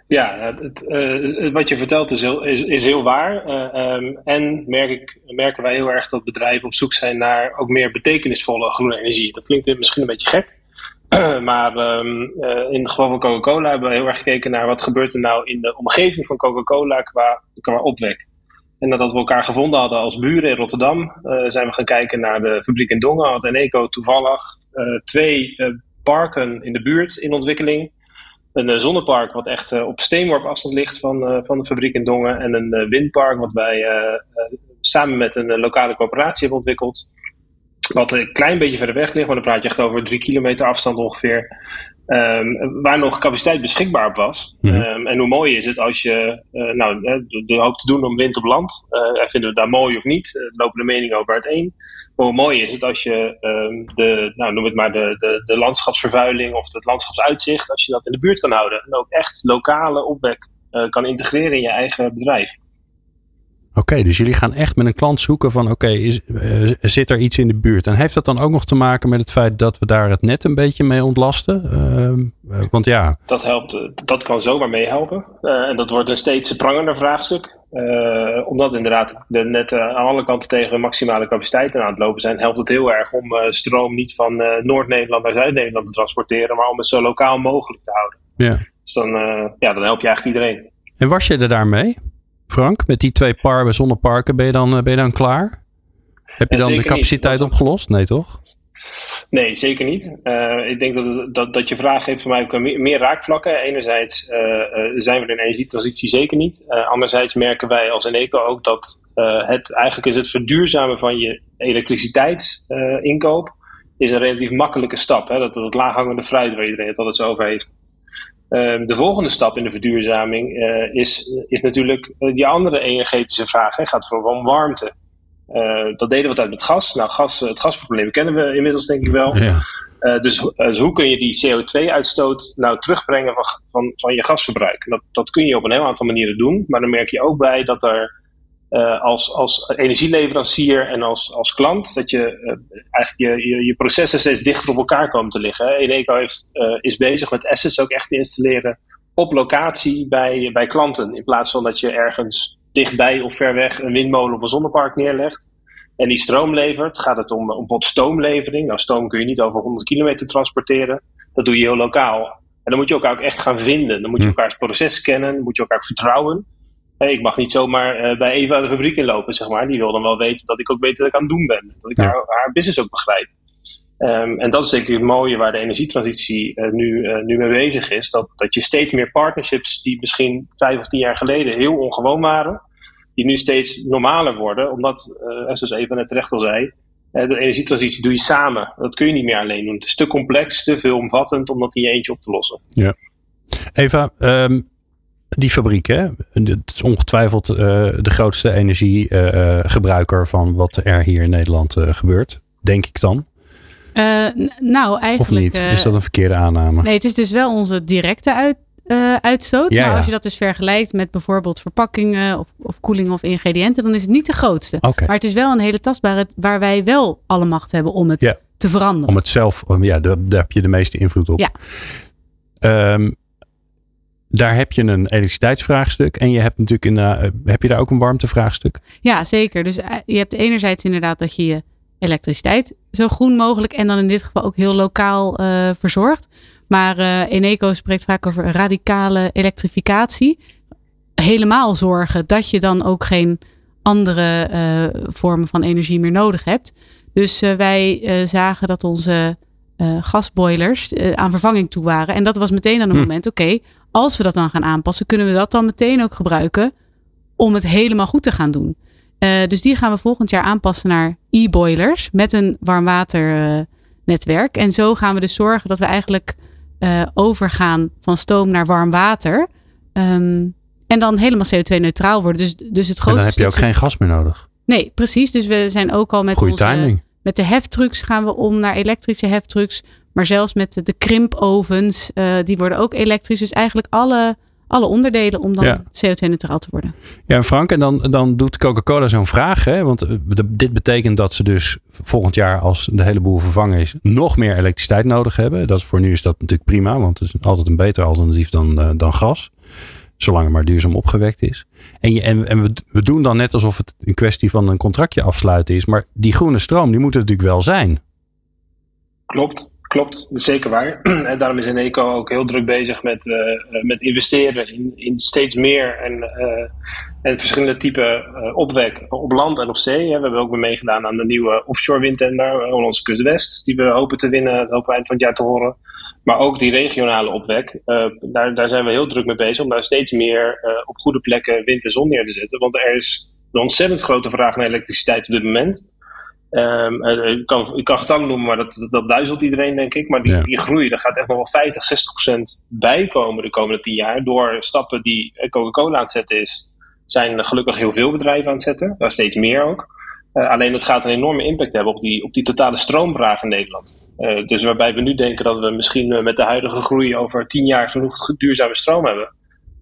Ja, het, uh, wat je vertelt is heel, is, is heel waar. Uh, um, en merk ik, merken wij heel erg dat bedrijven op zoek zijn naar ook meer betekenisvolle groene energie. Dat klinkt misschien een beetje gek. maar um, uh, in het geval van Coca-Cola hebben we heel erg gekeken naar wat gebeurt er nou in de omgeving van Coca-Cola qua, qua opwek. En nadat we elkaar gevonden hadden als buren in Rotterdam, zijn we gaan kijken naar de fabriek in Dongen. Had Eneco toevallig twee parken in de buurt in ontwikkeling een zonnepark wat echt op steenworp afstand ligt van, van de fabriek in Dongen. En een windpark wat wij samen met een lokale coöperatie hebben ontwikkeld. Wat een klein beetje verder weg ligt, maar dan praat je echt over drie kilometer afstand ongeveer. Um, waar nog capaciteit beschikbaar op was. Mm -hmm. um, en hoe mooi is het als je nou, de, de, hoop te doen om wind op land. vinden we daar mooi of niet? Er lopen de meningen over uiteen. Maar hoe mooi is het als je um, de, nou, noem het maar de, de, de landschapsvervuiling of het landschapsuitzicht, als je dat in de buurt kan houden. En ook echt lokale opwek kan integreren in je eigen bedrijf. Oké, okay, dus jullie gaan echt met een klant zoeken van oké, okay, uh, zit er iets in de buurt? En heeft dat dan ook nog te maken met het feit dat we daar het net een beetje mee ontlasten? Uh, want ja. Dat helpt, dat kan zomaar meehelpen. En dat wordt een steeds prangender vraagstuk. Omdat inderdaad de netten aan alle kanten tegen maximale capaciteit aan het lopen zijn, helpt het heel erg om stroom niet van Noord-Nederland naar Zuid-Nederland te transporteren, maar om het zo lokaal mogelijk te houden. Ja. Dus dan, ja, dan help je eigenlijk iedereen. En was je er daarmee, Frank? Met die twee par zonneparken ben je dan, ben je dan klaar? Heb je dan de capaciteit opgelost? Nee, toch? Nee, zeker niet. Uh, ik denk dat, dat, dat je vraag heeft voor mij ook meer, raakvlakken. Enerzijds uh, uh, zijn we in de energietransitie zeker niet. anderzijds merken wij als Eneco ook dat het eigenlijk is het verduurzamen van je elektriciteitsinkoop is een relatief makkelijke stap. Hè? Dat, dat laaghangende fruit waar iedereen het altijd zo over heeft. Ehm, de volgende stap in de verduurzaming is, is natuurlijk die andere energetische vraag. Het gaat voor om warmte. Uh, dat deden we altijd met gas. Nou, gas, het gasprobleem kennen we inmiddels denk ik wel. Ja. Uh, dus, dus, hoe kun je die CO2-uitstoot nou terugbrengen van, van, van je gasverbruik? Dat, dat kun je op een heel aantal manieren doen. Maar dan merk je ook bij dat er uh, als, als energieleverancier en als, als klant, dat je eigenlijk je, je, je, processen steeds dichter op elkaar komen te liggen. Eneco heeft, is bezig met assets ook echt te installeren op locatie bij, bij klanten. In plaats van dat je ergens dichtbij of ver weg een windmolen of een zonnepark neerlegt en die stroom levert, gaat het om, om bijvoorbeeld stoomlevering. Nou, stoom kun je niet over 100 kilometer transporteren. Dat doe je heel lokaal. En dan moet je elkaar ook echt gaan vinden. Dan moet je elkaars proces kennen, dan moet je elkaar vertrouwen. Ik mag niet zomaar bij Eva de fabriek inlopen, zeg maar. Die wil dan wel weten dat ik ook weet ik aan het doen ben. Dat ik haar, haar business ook begrijp. Ehm, en dat is zeker het mooie waar de energietransitie uh, nu, uh, nu mee bezig is. Dat, dat je steeds meer partnerships die misschien vijf of tien jaar geleden heel ongewoon waren, die nu steeds normaler worden. Omdat, zoals even net terecht al zei, de energietransitie doe je samen. Dat kun je niet meer alleen doen. Het is te complex, te veelomvattend om dat in je eentje op te lossen. Ja. Eva, um, die fabriek, hè? het is ongetwijfeld de grootste energiegebruiker van wat er hier in Nederland gebeurt, denk ik dan. Nou, eigenlijk. Of niet? Is dat een verkeerde aanname? Nee, het is dus wel onze directe uit, uh, uitstoot. Ja, maar als je dat dus vergelijkt met bijvoorbeeld verpakkingen of, of koeling of ingrediënten, dan is het niet de grootste. Okay. Maar het is wel een hele tastbare waar wij wel alle macht hebben om het Ja. te veranderen. Om het zelf, om- ja, daar, daar heb je de meeste invloed op. Ja. Ehm, daar heb je een elektriciteitsvraagstuk en je hebt natuurlijk in, eh, heb je daar ook een warmtevraagstuk? Ja, zeker. Dus eh, je hebt enerzijds inderdaad dat je je elektriciteit zo groen mogelijk en dan in dit geval ook heel lokaal eh, verzorgt. Maar Eneco spreekt vaak over radicale elektrificatie. Helemaal zorgen dat je dan ook geen andere vormen van energie meer nodig hebt. Dus wij zagen dat onze gasboilers aan vervanging toe waren. En dat was meteen aan een Hm. moment, oké, als we dat dan gaan aanpassen, kunnen we dat dan meteen ook gebruiken om het helemaal goed te gaan doen. Eh, dus die gaan we volgend jaar aanpassen naar e-boilers met een warmwaternetwerk. en zo gaan we dus zorgen dat we eigenlijk eh, overgaan van stoom naar warm water. Ehm, en dan helemaal CO2-neutraal worden. Dus, dus het En grootste dan heb je ook geen gas meer nodig. Nee, precies. Dus we zijn ook al met Goeie onze timing. met de heftrucks gaan we om naar elektrische heftrucks. Maar zelfs met de, de krimpovens, eh, die worden ook elektrisch. Dus eigenlijk alle, alle onderdelen om dan Ja. CO2-neutraal te worden. Ja, en Frank, en dan, dan doet Coca-Cola zo'n vraag. Hè? Want eh, de- dit betekent dat ze dus volgend jaar, als de hele boel vervangen is, nog meer elektriciteit nodig hebben. Dat voor nu is dat natuurlijk prima, want het is altijd een beter alternatief dan, eh, dan gas. Zolang het maar duurzaam opgewekt is. En, je, en, en we, we doen dan net alsof het een kwestie van een contractje afsluiten is. Maar die groene stroom, die moet er natuurlijk wel zijn. Klopt, klopt. Zeker waar. En daarom is Eneco ook heel druk bezig met, eh, eh, met investeren in, in steeds meer en, eh, en verschillende typen opwek op land en op zee. hè. We hebben ook weer meegedaan aan de nieuwe offshore windtender, Hollandse Kust West, die we hopen te winnen, hopen eind van het jaar te horen. Maar ook die regionale opwek, daar, daar zijn we heel druk mee bezig om daar steeds meer op goede plekken wind en zon neer te zetten. Want er is een ontzettend grote vraag naar elektriciteit op dit moment. Ehm, eh, ik, kan, ik kan getallen noemen, maar dat, dat duizelt iedereen, denk ik. Maar die, Ja. die groei, daar gaat echt nog wel 50, 60 procent bij komen de komende 10 jaar. Door stappen die Coca-Cola aan het zetten is, zijn er gelukkig heel veel bedrijven aan het zetten. Daar steeds meer ook. Eh, alleen dat gaat een enorme impact hebben op die, op die totale stroomvraag in Nederland. Eh, dus waarbij we nu denken dat we misschien met de huidige groei over 10 jaar genoeg duurzame stroom hebben.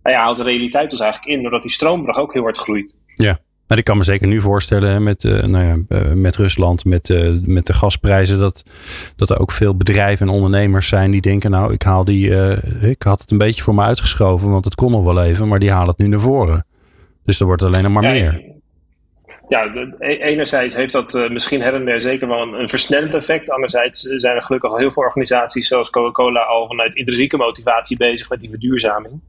Nou ja, houdt de realiteit dus eigenlijk in, doordat die stroomvraag ook heel hard groeit. Nou, ik kan me zeker nu voorstellen met, eh, nou ja, eh, met Rusland, met, eh, met de gasprijzen, dat, dat er ook veel bedrijven en ondernemers zijn die denken, nou, ik haal die, ik had het een beetje voor me uitgeschoven, want het kon nog wel even, maar die halen het nu naar voren. Dus er wordt alleen nog maar Ja, meer. Ja, e- enerzijds heeft dat misschien her en der zeker wel een, een versnellend effect. Anderzijds zijn er gelukkig al heel veel organisaties zoals Coca-Cola al vanuit intrinsieke motivatie bezig met die verduurzaming.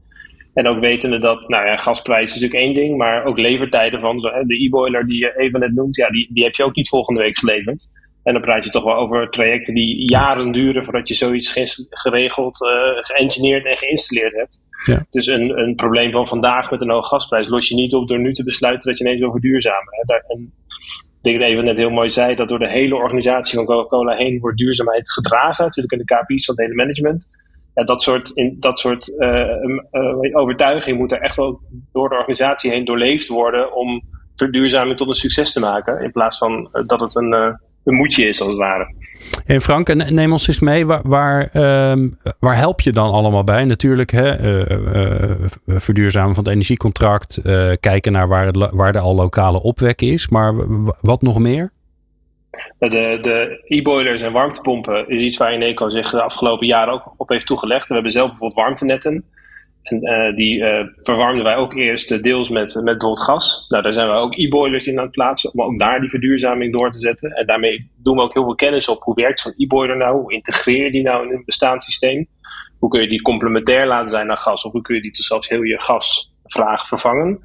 En ook wetende dat, nou ja, gasprijs is natuurlijk één ding, maar ook levertijden van zo, de e-boiler die je even net noemt, ja, die, die heb je ook niet volgende week geleverd. En dan praat je toch wel over trajecten die jaren duren voordat je zoiets ge- geregeld, eh geëngineerd en geïnstalleerd hebt. Ja. Dus een, een probleem van vandaag met een hoge gasprijs los je niet op door nu te besluiten dat je ineens wil verduurzamen. Hè. Daar, en ik denk dat even net heel mooi zei dat door de hele organisatie van Coca-Cola heen wordt duurzaamheid gedragen. Het zit ook in de KPI's van het hele management. Ja, dat soort, in, dat soort eh, eh, overtuiging moet er echt wel door de organisatie heen doorleefd worden om verduurzaming tot een succes te maken. In plaats van eh, dat het een, een moedje is, als het ware. En Frank, neem ons eens mee, waar, waar, ehm, waar help je dan allemaal bij? Natuurlijk, hè, verduurzamen van het energiecontract, kijken naar waar, het, waar er al lokale opwek is, maar wat nog meer? De, de e-boilers en warmtepompen is iets waar Eneco zich de afgelopen jaren ook op heeft toegelegd. We hebben zelf bijvoorbeeld warmtenetten. En eh, die eh, verwarmden wij ook eerst eh, deels met, met bijvoorbeeld gas. Nou, daar zijn we ook e-boilers in aan het plaatsen om ook daar die verduurzaming door te zetten. En daarmee doen we ook heel veel kennis op. Hoe werkt zo'n e-boiler nou? Hoe integreer je die nou in een bestaanssysteem? Hoe kun je die complementair laten zijn aan gas? Of hoe kun je die zelfs heel je gasvraag vervangen?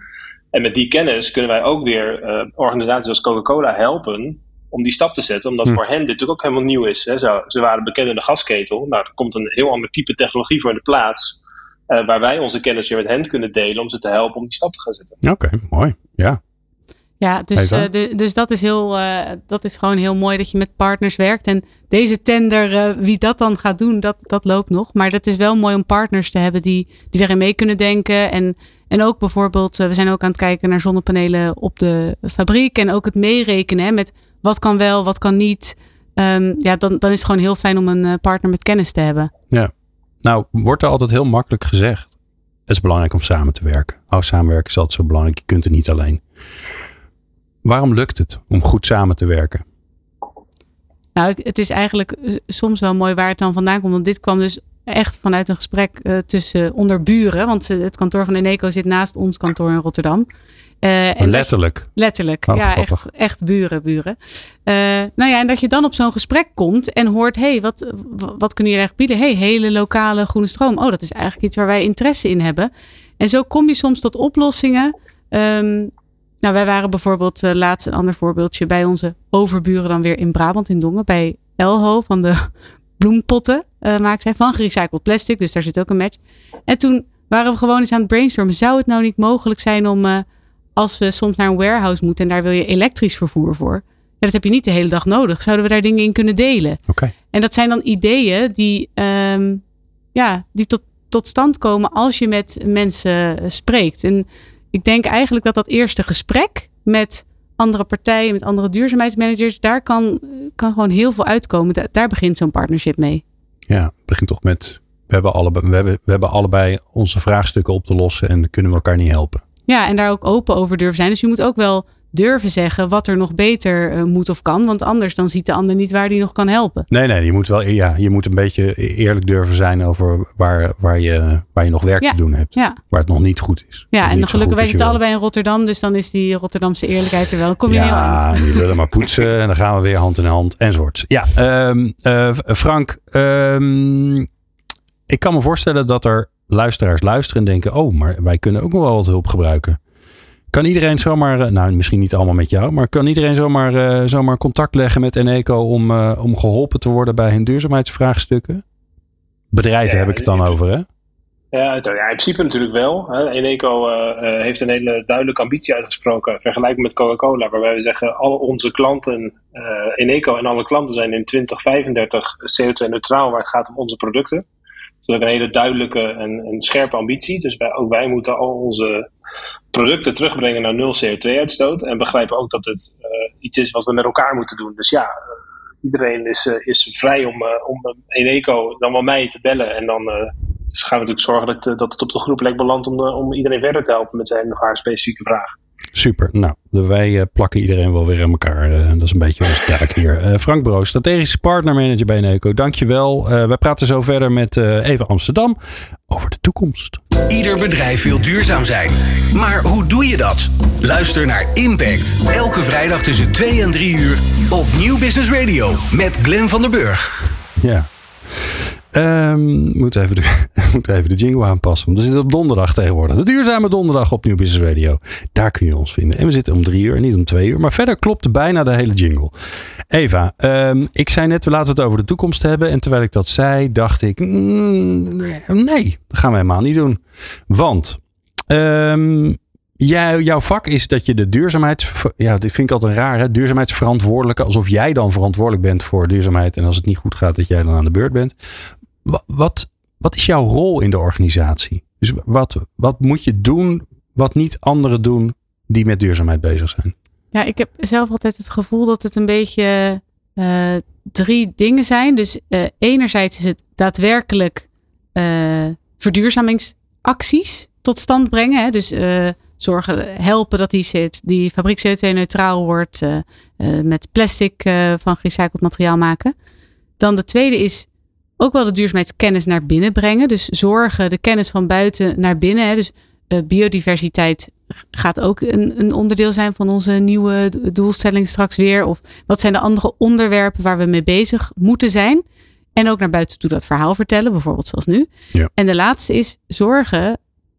En met die kennis kunnen wij ook weer organisaties als Coca-Cola helpen om die stap te zetten. Omdat hm. voor hen dit natuurlijk ook helemaal nieuw is. Hè. Ze, ze waren bekend in de gasketel. Nou, er komt een heel ander type technologie voor in de plaats. Uh, waar wij onze kennis weer met hen kunnen delen om ze te helpen om die stap te gaan zetten. Oké, mooi. Ja. Ja, dus, uh, de, dus dat is heel, uh, dat is gewoon heel mooi dat je met partners werkt. En deze tender, wie dat dan gaat doen, dat, dat loopt nog. Maar dat is wel mooi om partners te hebben die, die daarin mee kunnen denken. En, en ook bijvoorbeeld, we zijn ook aan het kijken naar zonnepanelen op de fabriek. En ook het meerekenen hè, met wat kan wel, wat kan niet. Um, ja, dan, dan is het gewoon heel fijn om een partner met kennis te hebben. Ja, nou, wordt er altijd heel makkelijk gezegd. Het is belangrijk om samen te werken. Oh, samenwerken is altijd zo belangrijk. Je kunt het niet alleen. Waarom lukt het om goed samen te werken? Nou, het is eigenlijk eh, soms wel mooi waar het dan vandaan komt. Want dit kwam dus echt vanuit een gesprek uh, tussen onder buren. Want het kantoor van Eneco zit naast ons kantoor in Rotterdam. Uh, en letterlijk. letterlijk, oh, ja, echt, echt buren, buren. Uh, nou ja, en dat je dan op zo'n gesprek komt en hoort: hé, hey, wat, wat kunnen jullie eigenlijk bieden? hey, hele lokale groene stroom. Oh, dat is eigenlijk iets waar wij interesse in hebben. En zo kom je soms tot oplossingen. Um, nou, wij waren bijvoorbeeld uh, laatst een ander voorbeeldje bij onze overburen dan weer in Brabant in Dongen. Bij Elho van de bloempotten uh, maakt zij van gerecycled plastic. Dus daar zit ook een match. En toen waren we gewoon eens aan het brainstormen. Zou het nou niet mogelijk zijn om als we soms naar een warehouse moeten en daar wil je elektrisch vervoer voor. Ja, dat heb je niet de hele dag nodig. Zouden we daar dingen in kunnen delen? Okay. En dat zijn dan ideeën die, um, ja, die tot, tot stand komen als je met mensen spreekt. En ik denk eigenlijk dat dat eerste gesprek met andere partijen, met andere duurzaamheidsmanagers, daar kan, kan gewoon heel veel uitkomen. Daar begint zo'n partnership mee. Ja, het begint toch met. We hebben, allebei, we, hebben, we hebben allebei onze vraagstukken op te lossen en kunnen we elkaar niet helpen. Ja, en daar ook open over durven zijn. Dus je moet ook wel durven zeggen wat er nog beter uh, moet of kan. Want anders dan ziet de ander niet waar die nog kan helpen. Nee, nee, je moet wel ja, je moet een beetje eerlijk durven zijn over waar, waar, je, waar je nog werk ja, te doen hebt. Ja. Waar het nog niet goed is. Ja, en gelukkig wij zitten allebei in Rotterdam. Dus dan is die Rotterdamse eerlijkheid er wel. Dan kom je ja, heel aan. Ja, die willen maar poetsen. en dan gaan we weer hand in hand enzovoort. Ja, um, uh, Frank. Um, ik kan me voorstellen dat er luisteraars luisteren en denken: oh, maar wij kunnen ook nog wel wat hulp gebruiken. Kan iedereen zomaar, eh, nou misschien niet allemaal met jou, maar kan iedereen zomaar, uh, zomaar contact leggen met Eneco om, uh, om geholpen te worden bij hun duurzaamheidsvraagstukken? Bedrijven ja, heb ik het dan over, hè? Ja, in principe natuurlijk wel. Eneco uh, heeft een hele duidelijke ambitie uitgesproken, vergelijkbaar met Coca-Cola, waarbij we zeggen: al onze klanten, Eneco en alle klanten zijn in 2035 CO2-neutraal waar het gaat om onze producten. Hebben een hele duidelijke en, en scherpe ambitie. Dus wij, ook wij moeten al onze producten terugbrengen naar nul CO2-uitstoot. En begrijpen ook dat het uh, iets is wat we met elkaar moeten doen. Dus ja, uh, iedereen is, uh, is vrij om, om Eneco dan wel mij te bellen. En dan dus gaan we natuurlijk zorgen dat, dat het op de groep plek belandt om, om iedereen verder te helpen met zijn of haar specifieke vraag. Super. Nou, wij plakken iedereen wel weer aan elkaar. dat is een beetje ons taak hier. Frank Broos, strategische partnermanager bij Eneco. Dankjewel. Uh, wij praten zo verder met Eva Amsterdam over de toekomst. Ieder bedrijf wil duurzaam zijn. Maar hoe doe je dat? Luister naar Impact. Elke vrijdag tussen 2 en 3 uur op Nieuw Business Radio met Glenn van der Burg. Ja. Um, moet, even de, moet even de jingle aanpassen. Want we zitten op donderdag tegenwoordig. De duurzame donderdag op Nieuw Business Radio. Daar kun je ons vinden. En we zitten om drie uur, niet om twee uur. Maar verder klopt bijna de hele jingle. Eva, um, ik zei net, we laten het over de toekomst hebben. En terwijl ik dat zei, dacht ik, mm, nee, dat gaan we helemaal niet doen. Want um, Jij, jouw vak is dat je de duurzaamheids... Ja, dit vind ik altijd raar, hè? Duurzaamheidsverantwoordelijke. Alsof jij dan verantwoordelijk bent voor duurzaamheid. En als het niet goed gaat, dat jij dan aan de beurt bent. Wat, wat is jouw rol in de organisatie? Dus wat, wat moet je doen wat niet anderen doen die met duurzaamheid bezig zijn? Ja, ik heb zelf altijd het gevoel dat het een beetje uh, drie dingen zijn. Dus uh, enerzijds is het daadwerkelijk uh, verduurzamingsacties tot stand brengen. Hè? Dus zorgen, helpen dat die, die fabriek CO2-neutraal wordt, uh, uh, met plastic uh, van gerecycled materiaal maken. Dan de tweede is ook wel de duurzaamheidskennis naar binnen brengen. Dus zorgen de kennis van buiten naar binnen. Hè. Dus biodiversiteit gaat ook een, een, onderdeel zijn van onze nieuwe doelstelling straks weer. Of wat zijn de andere onderwerpen waar we mee bezig moeten zijn? En ook naar buiten toe dat verhaal vertellen, bijvoorbeeld zoals nu. Ja. En de laatste is zorgen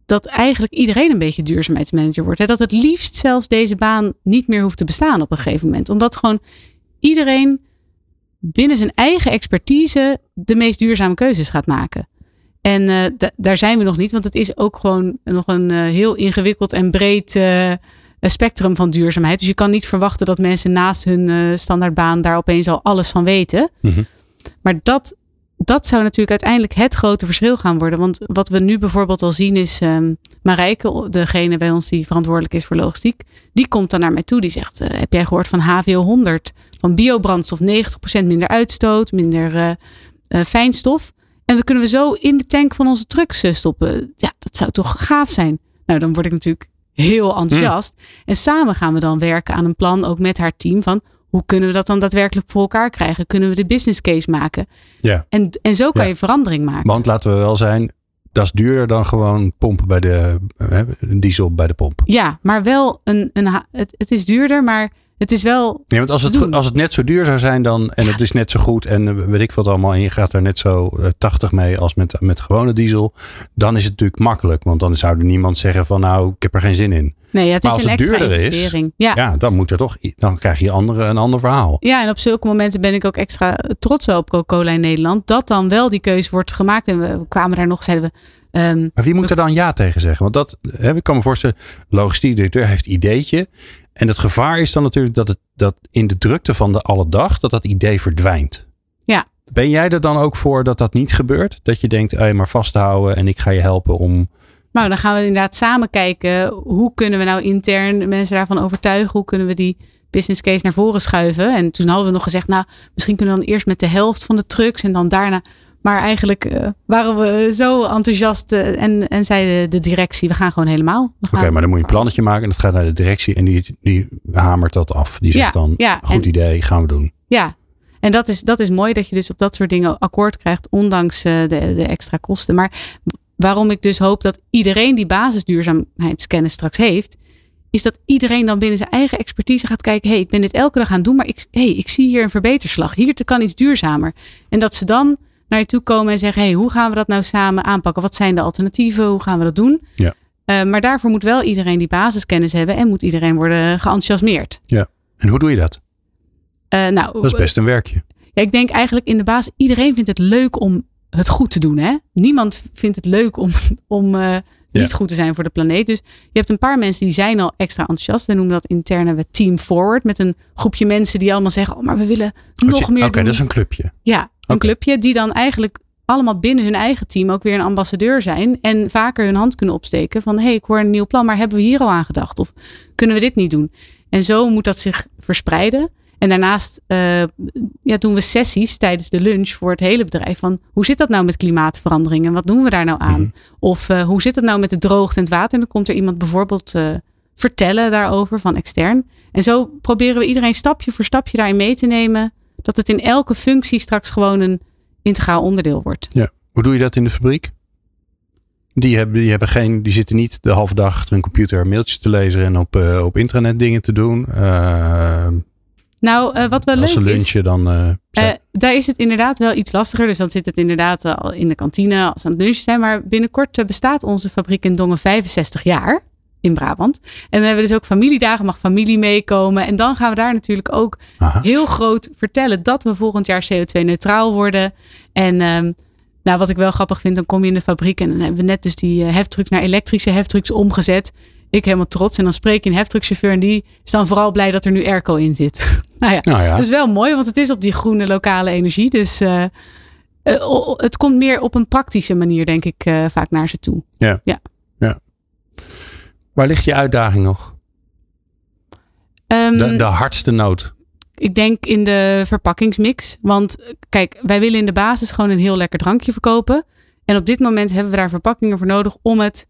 dat eigenlijk iedereen een beetje duurzaamheidsmanager wordt. Hè? Dat het liefst zelfs deze baan niet meer hoeft te bestaan op een gegeven moment. Omdat gewoon iedereen binnen zijn eigen expertise de meest duurzame keuzes gaat maken. En uh, daar zijn we nog niet, want het is ook gewoon nog een uh, heel ingewikkeld en breed uh, spectrum van duurzaamheid. Dus je kan niet verwachten dat mensen naast hun standaardbaan daar opeens al alles van weten. Mm -hmm. Maar dat, dat zou natuurlijk uiteindelijk het grote verschil gaan worden. Want wat we nu bijvoorbeeld al zien is um, Marijke, degene bij ons die verantwoordelijk is voor logistiek, die komt dan naar mij toe. Die zegt: Heb jij gehoord van HVO 100? Van biobrandstof 90% minder uitstoot, minder fijnstof. En dan kunnen we zo in de tank van onze trucks stoppen. Ja, dat zou toch gaaf zijn. Nou, dan word ik natuurlijk heel enthousiast. Mm. En samen gaan we dan werken aan een plan, ook met haar team, van hoe kunnen we dat dan daadwerkelijk voor elkaar krijgen? Kunnen we de business case maken? Ja. En, en zo kan ja. je verandering maken. Want laten we wel zijn, dat is duurder dan gewoon pompen bij de hè, diesel bij de pomp. Ja, maar wel een, een het, het is duurder, maar het is wel. Nee, want als het, als het net zo duur zou zijn dan. En het is net zo goed. En weet ik wat allemaal. En je gaat er net zo uh, 80 mee als met, met gewone diesel. Dan is het natuurlijk makkelijk. Want dan zou er niemand zeggen van nou, ik heb er geen zin in. Nee, ja, het maar is als een het extra duurder investering. is. ja. Ja, dan moet er toch. Dan krijg je andere, een ander verhaal. Ja, en op zulke momenten ben ik ook extra trots wel op Coca-Cola in Nederland. Dat dan wel die keuze wordt gemaakt. En we kwamen daar nog, zeiden we. Um, maar wie moet er dan ja tegen zeggen? Want dat, hè, ik kan me voorstellen, logistiek directeur heeft ideetje. En het gevaar is dan natuurlijk dat, het, dat in de drukte van de alle dag, dat dat idee verdwijnt. Ja. Ben jij er dan ook voor dat dat niet gebeurt? Dat je denkt, hey, maar vasthouden en ik ga je helpen om... Nou, dan gaan we inderdaad samen kijken. Hoe kunnen we nou intern mensen daarvan overtuigen? Hoe kunnen we die business case naar voren schuiven? En toen hadden we nog gezegd, nou, misschien kunnen we dan eerst met de helft van de trucks en dan daarna... Maar eigenlijk uh, waren we zo enthousiast uh, en, en zei de, directie, we gaan gewoon helemaal. Oké, okay, maar dan moet je een plannetje maken en dat gaat naar de directie en die, die hamert dat af. Die zegt ja, dan, ja, goed en, idee, gaan we doen. Ja, en dat is, dat is mooi dat je dus op dat soort dingen akkoord krijgt, ondanks uh, de, de extra kosten. Maar waarom ik dus hoop dat iedereen die basisduurzaamheidskennis straks heeft, is dat iedereen dan binnen zijn eigen expertise gaat kijken, hey, ik ben dit elke dag aan het doen, maar ik, hey, ik zie hier een verbeterslag. Hier kan iets duurzamer. En dat ze dan naar je toe komen en zeggen: hey, hoe gaan we dat nou samen aanpakken? Wat zijn de alternatieven? Hoe gaan we dat doen? Ja. Uh, maar daarvoor moet wel iedereen die basiskennis hebben en moet iedereen worden geenthousiasmeerd. Ja. En hoe doe je dat? Uh, nou, dat is best een werkje. Ja, ik denk eigenlijk in de basis, iedereen vindt het leuk om het goed te doen. Hè? Niemand vindt het leuk om, om uh, niet ja. goed te zijn voor de planeet. Dus je hebt een paar mensen die zijn al extra enthousiast. We noemen dat interne we Team Forward. Met een groepje mensen die allemaal zeggen: Oh, maar we willen nog je, meer Oké, doen. dat is een clubje. Ja, een clubje die dan eigenlijk allemaal binnen hun eigen team ook weer een ambassadeur zijn. En vaker hun hand kunnen opsteken van hé, hey, ik hoor een nieuw plan, maar hebben we hier al aan gedacht? Of kunnen we dit niet doen? En zo moet dat zich verspreiden. En daarnaast uh, ja, doen we sessies tijdens de lunch voor het hele bedrijf. Van hoe zit dat nou met klimaatverandering en wat doen we daar nou aan? Mhm. Of uh, hoe zit het nou met de droogte en het water? En dan komt er iemand bijvoorbeeld uh, vertellen daarover van extern. En zo proberen we iedereen stapje voor stapje daarin mee te nemen. Dat het in elke functie straks gewoon een integraal onderdeel wordt. Ja. Hoe doe je dat in de fabriek? Die hebben, die hebben geen, die zitten niet de halve dag achter een computer mailtjes te lezen en op, uh, op intranet dingen te doen. Uh, nou, uh, wat wel leuk als ze lunchen, is. dan. Daar is het inderdaad wel iets lastiger. Dus dan zit het inderdaad al in de kantine als ze aan het lunchen zijn. Maar binnenkort bestaat onze fabriek in Dongen 65 jaar in Brabant. En dan hebben we dus ook familiedagen, mag familie meekomen. En dan gaan we daar natuurlijk ook Aha. heel groot vertellen dat we volgend jaar CO2-neutraal worden. En um, nou, wat ik wel grappig vind, dan kom je in de fabriek en dan hebben we net dus die uh, heftrucks naar elektrische heftrucks omgezet. Ik helemaal trots. En dan spreek je een heftruckchauffeur en die is dan vooral blij dat er nu airco in zit. nou ja, Nou ja. dat is wel mooi, want het is op die groene lokale energie. Dus uh, uh, het komt meer op een praktische manier, denk ik, uh, vaak naar ze toe. Ja. Waar ligt je uitdaging nog? Um, de, de hardste nood. Ik denk in de verpakkingsmix. Want kijk, wij willen in de basis gewoon een heel lekker drankje verkopen. En op dit moment hebben we daar verpakkingen voor nodig om het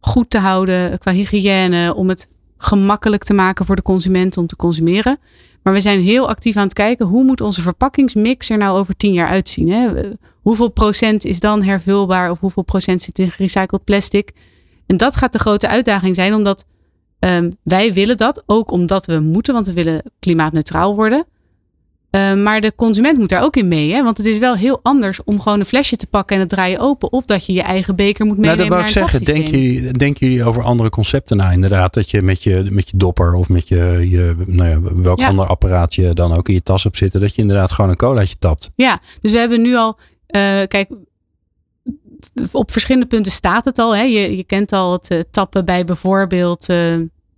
goed te houden qua hygiëne. Om het gemakkelijk te maken voor de consument om te consumeren. Maar we zijn heel actief aan het kijken hoe moet onze verpakkingsmix er nou over tien jaar uitzien. Hè? Hoeveel procent is dan hervulbaar of hoeveel procent zit in gerecycled plastic? En dat gaat de grote uitdaging zijn, omdat um, wij willen dat ook omdat we moeten, want we willen klimaatneutraal worden. Uh, maar de consument moet daar ook in mee. Hè? Want het is wel heel anders om gewoon een flesje te pakken en het draaien open. Of dat je je eigen beker moet meenemen. Nou, dat wou ik zeggen. Denken jullie, denken jullie over andere concepten na? Inderdaad, dat je met je, met je dopper of met je, je nou ja, welk ander apparaat je dan ook in je tas hebt zitten. Dat je inderdaad gewoon een colaatje tapt. Ja, dus we hebben nu al. Uh, kijk, op verschillende punten staat het al. Hè? Je, je kent al het uh, tappen bij bijvoorbeeld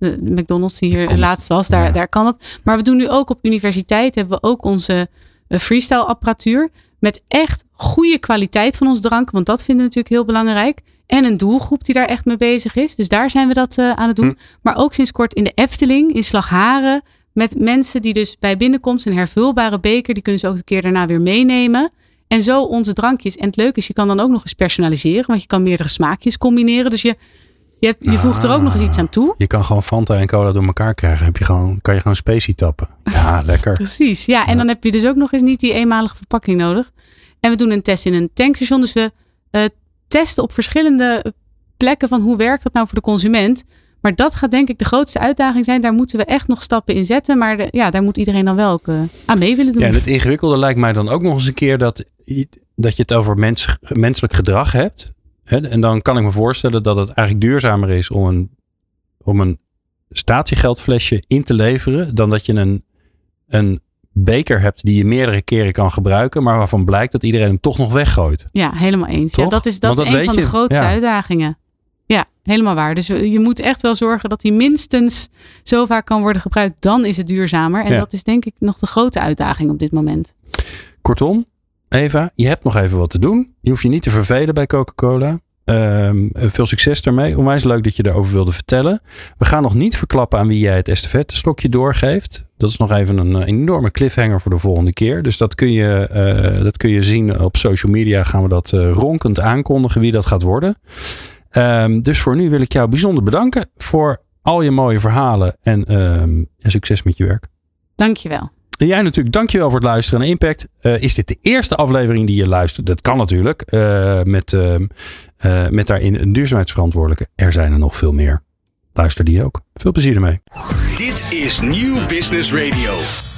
de McDonald's die hier laatst was, daar, daar kan het. Maar we doen nu ook op universiteit, hebben we ook onze eh, freestyle apparatuur. Met echt goede kwaliteit van ons drank. Want dat vinden we natuurlijk heel belangrijk. En een doelgroep die daar echt mee bezig is. Dus daar zijn we dat aan het doen. Hm. Maar ook sinds kort in de Efteling, in Slagharen. Met mensen die dus bij binnenkomst een hervulbare beker. Die kunnen ze ook een keer daarna weer meenemen. En zo onze drankjes. En het leuke is, je kan dan ook nog eens personaliseren. Want je kan meerdere smaakjes combineren. Dus je je, hebt, je voegt er ook nog eens iets aan toe. Je kan gewoon Fanta en cola door elkaar krijgen. Heb je gewoon, kan je gewoon specie tappen. Ja, lekker. Precies. Ja, en dan heb je dus ook nog eens niet die eenmalige verpakking nodig. En we doen een test in een tankstation. Dus we uh, testen op verschillende plekken van hoe werkt dat nou voor de consument. Maar dat gaat denk ik de grootste uitdaging zijn. Daar moeten we echt nog stappen in zetten. Maar ja, daar moet iedereen dan wel ook uh, aan mee willen doen. Ja, en het ingewikkelde lijkt mij dan ook nog eens een keer dat, dat je het over mens, menselijk gedrag hebt. En dan kan ik me voorstellen dat het eigenlijk duurzamer is om een, om een statiegeldflesje in te leveren. Dan dat je een, een beker hebt die je meerdere keren kan gebruiken. Maar waarvan blijkt dat iedereen hem toch nog weggooit. Ja, helemaal eens. Ja, dat is, dat is een van de grootste uitdagingen. Ja, helemaal waar. Dus je moet echt wel zorgen dat die minstens zo vaak kan worden gebruikt. Dan is het duurzamer. En dat is denk ik nog de grote uitdaging op dit moment. Kortom, Eva, je hebt nog even wat te doen. Je hoeft je niet te vervelen bij Coca-Cola. Ehm, veel succes daarmee. Onwijs leuk dat je erover wilde vertellen. We gaan nog niet verklappen aan wie jij het estafette stokje doorgeeft. Dat is nog even een, eh, enorme cliffhanger voor de volgende keer. Dus dat kun je, uh, dat kun je zien op social media. Gaan we dat uh, ronkend aankondigen wie dat gaat worden. Um, dus voor nu wil ik jou bijzonder bedanken voor al je mooie verhalen. En um, succes met je werk. Dankjewel. En jij natuurlijk, dankjewel voor het luisteren naar Impact. Uh, is dit de eerste aflevering die je luistert? Dat kan natuurlijk. Uh, met, uh, met daarin een duurzaamheidsverantwoordelijke. Er zijn er nog veel meer. Luister die ook. Veel plezier ermee. Dit is Nieuw Business Radio.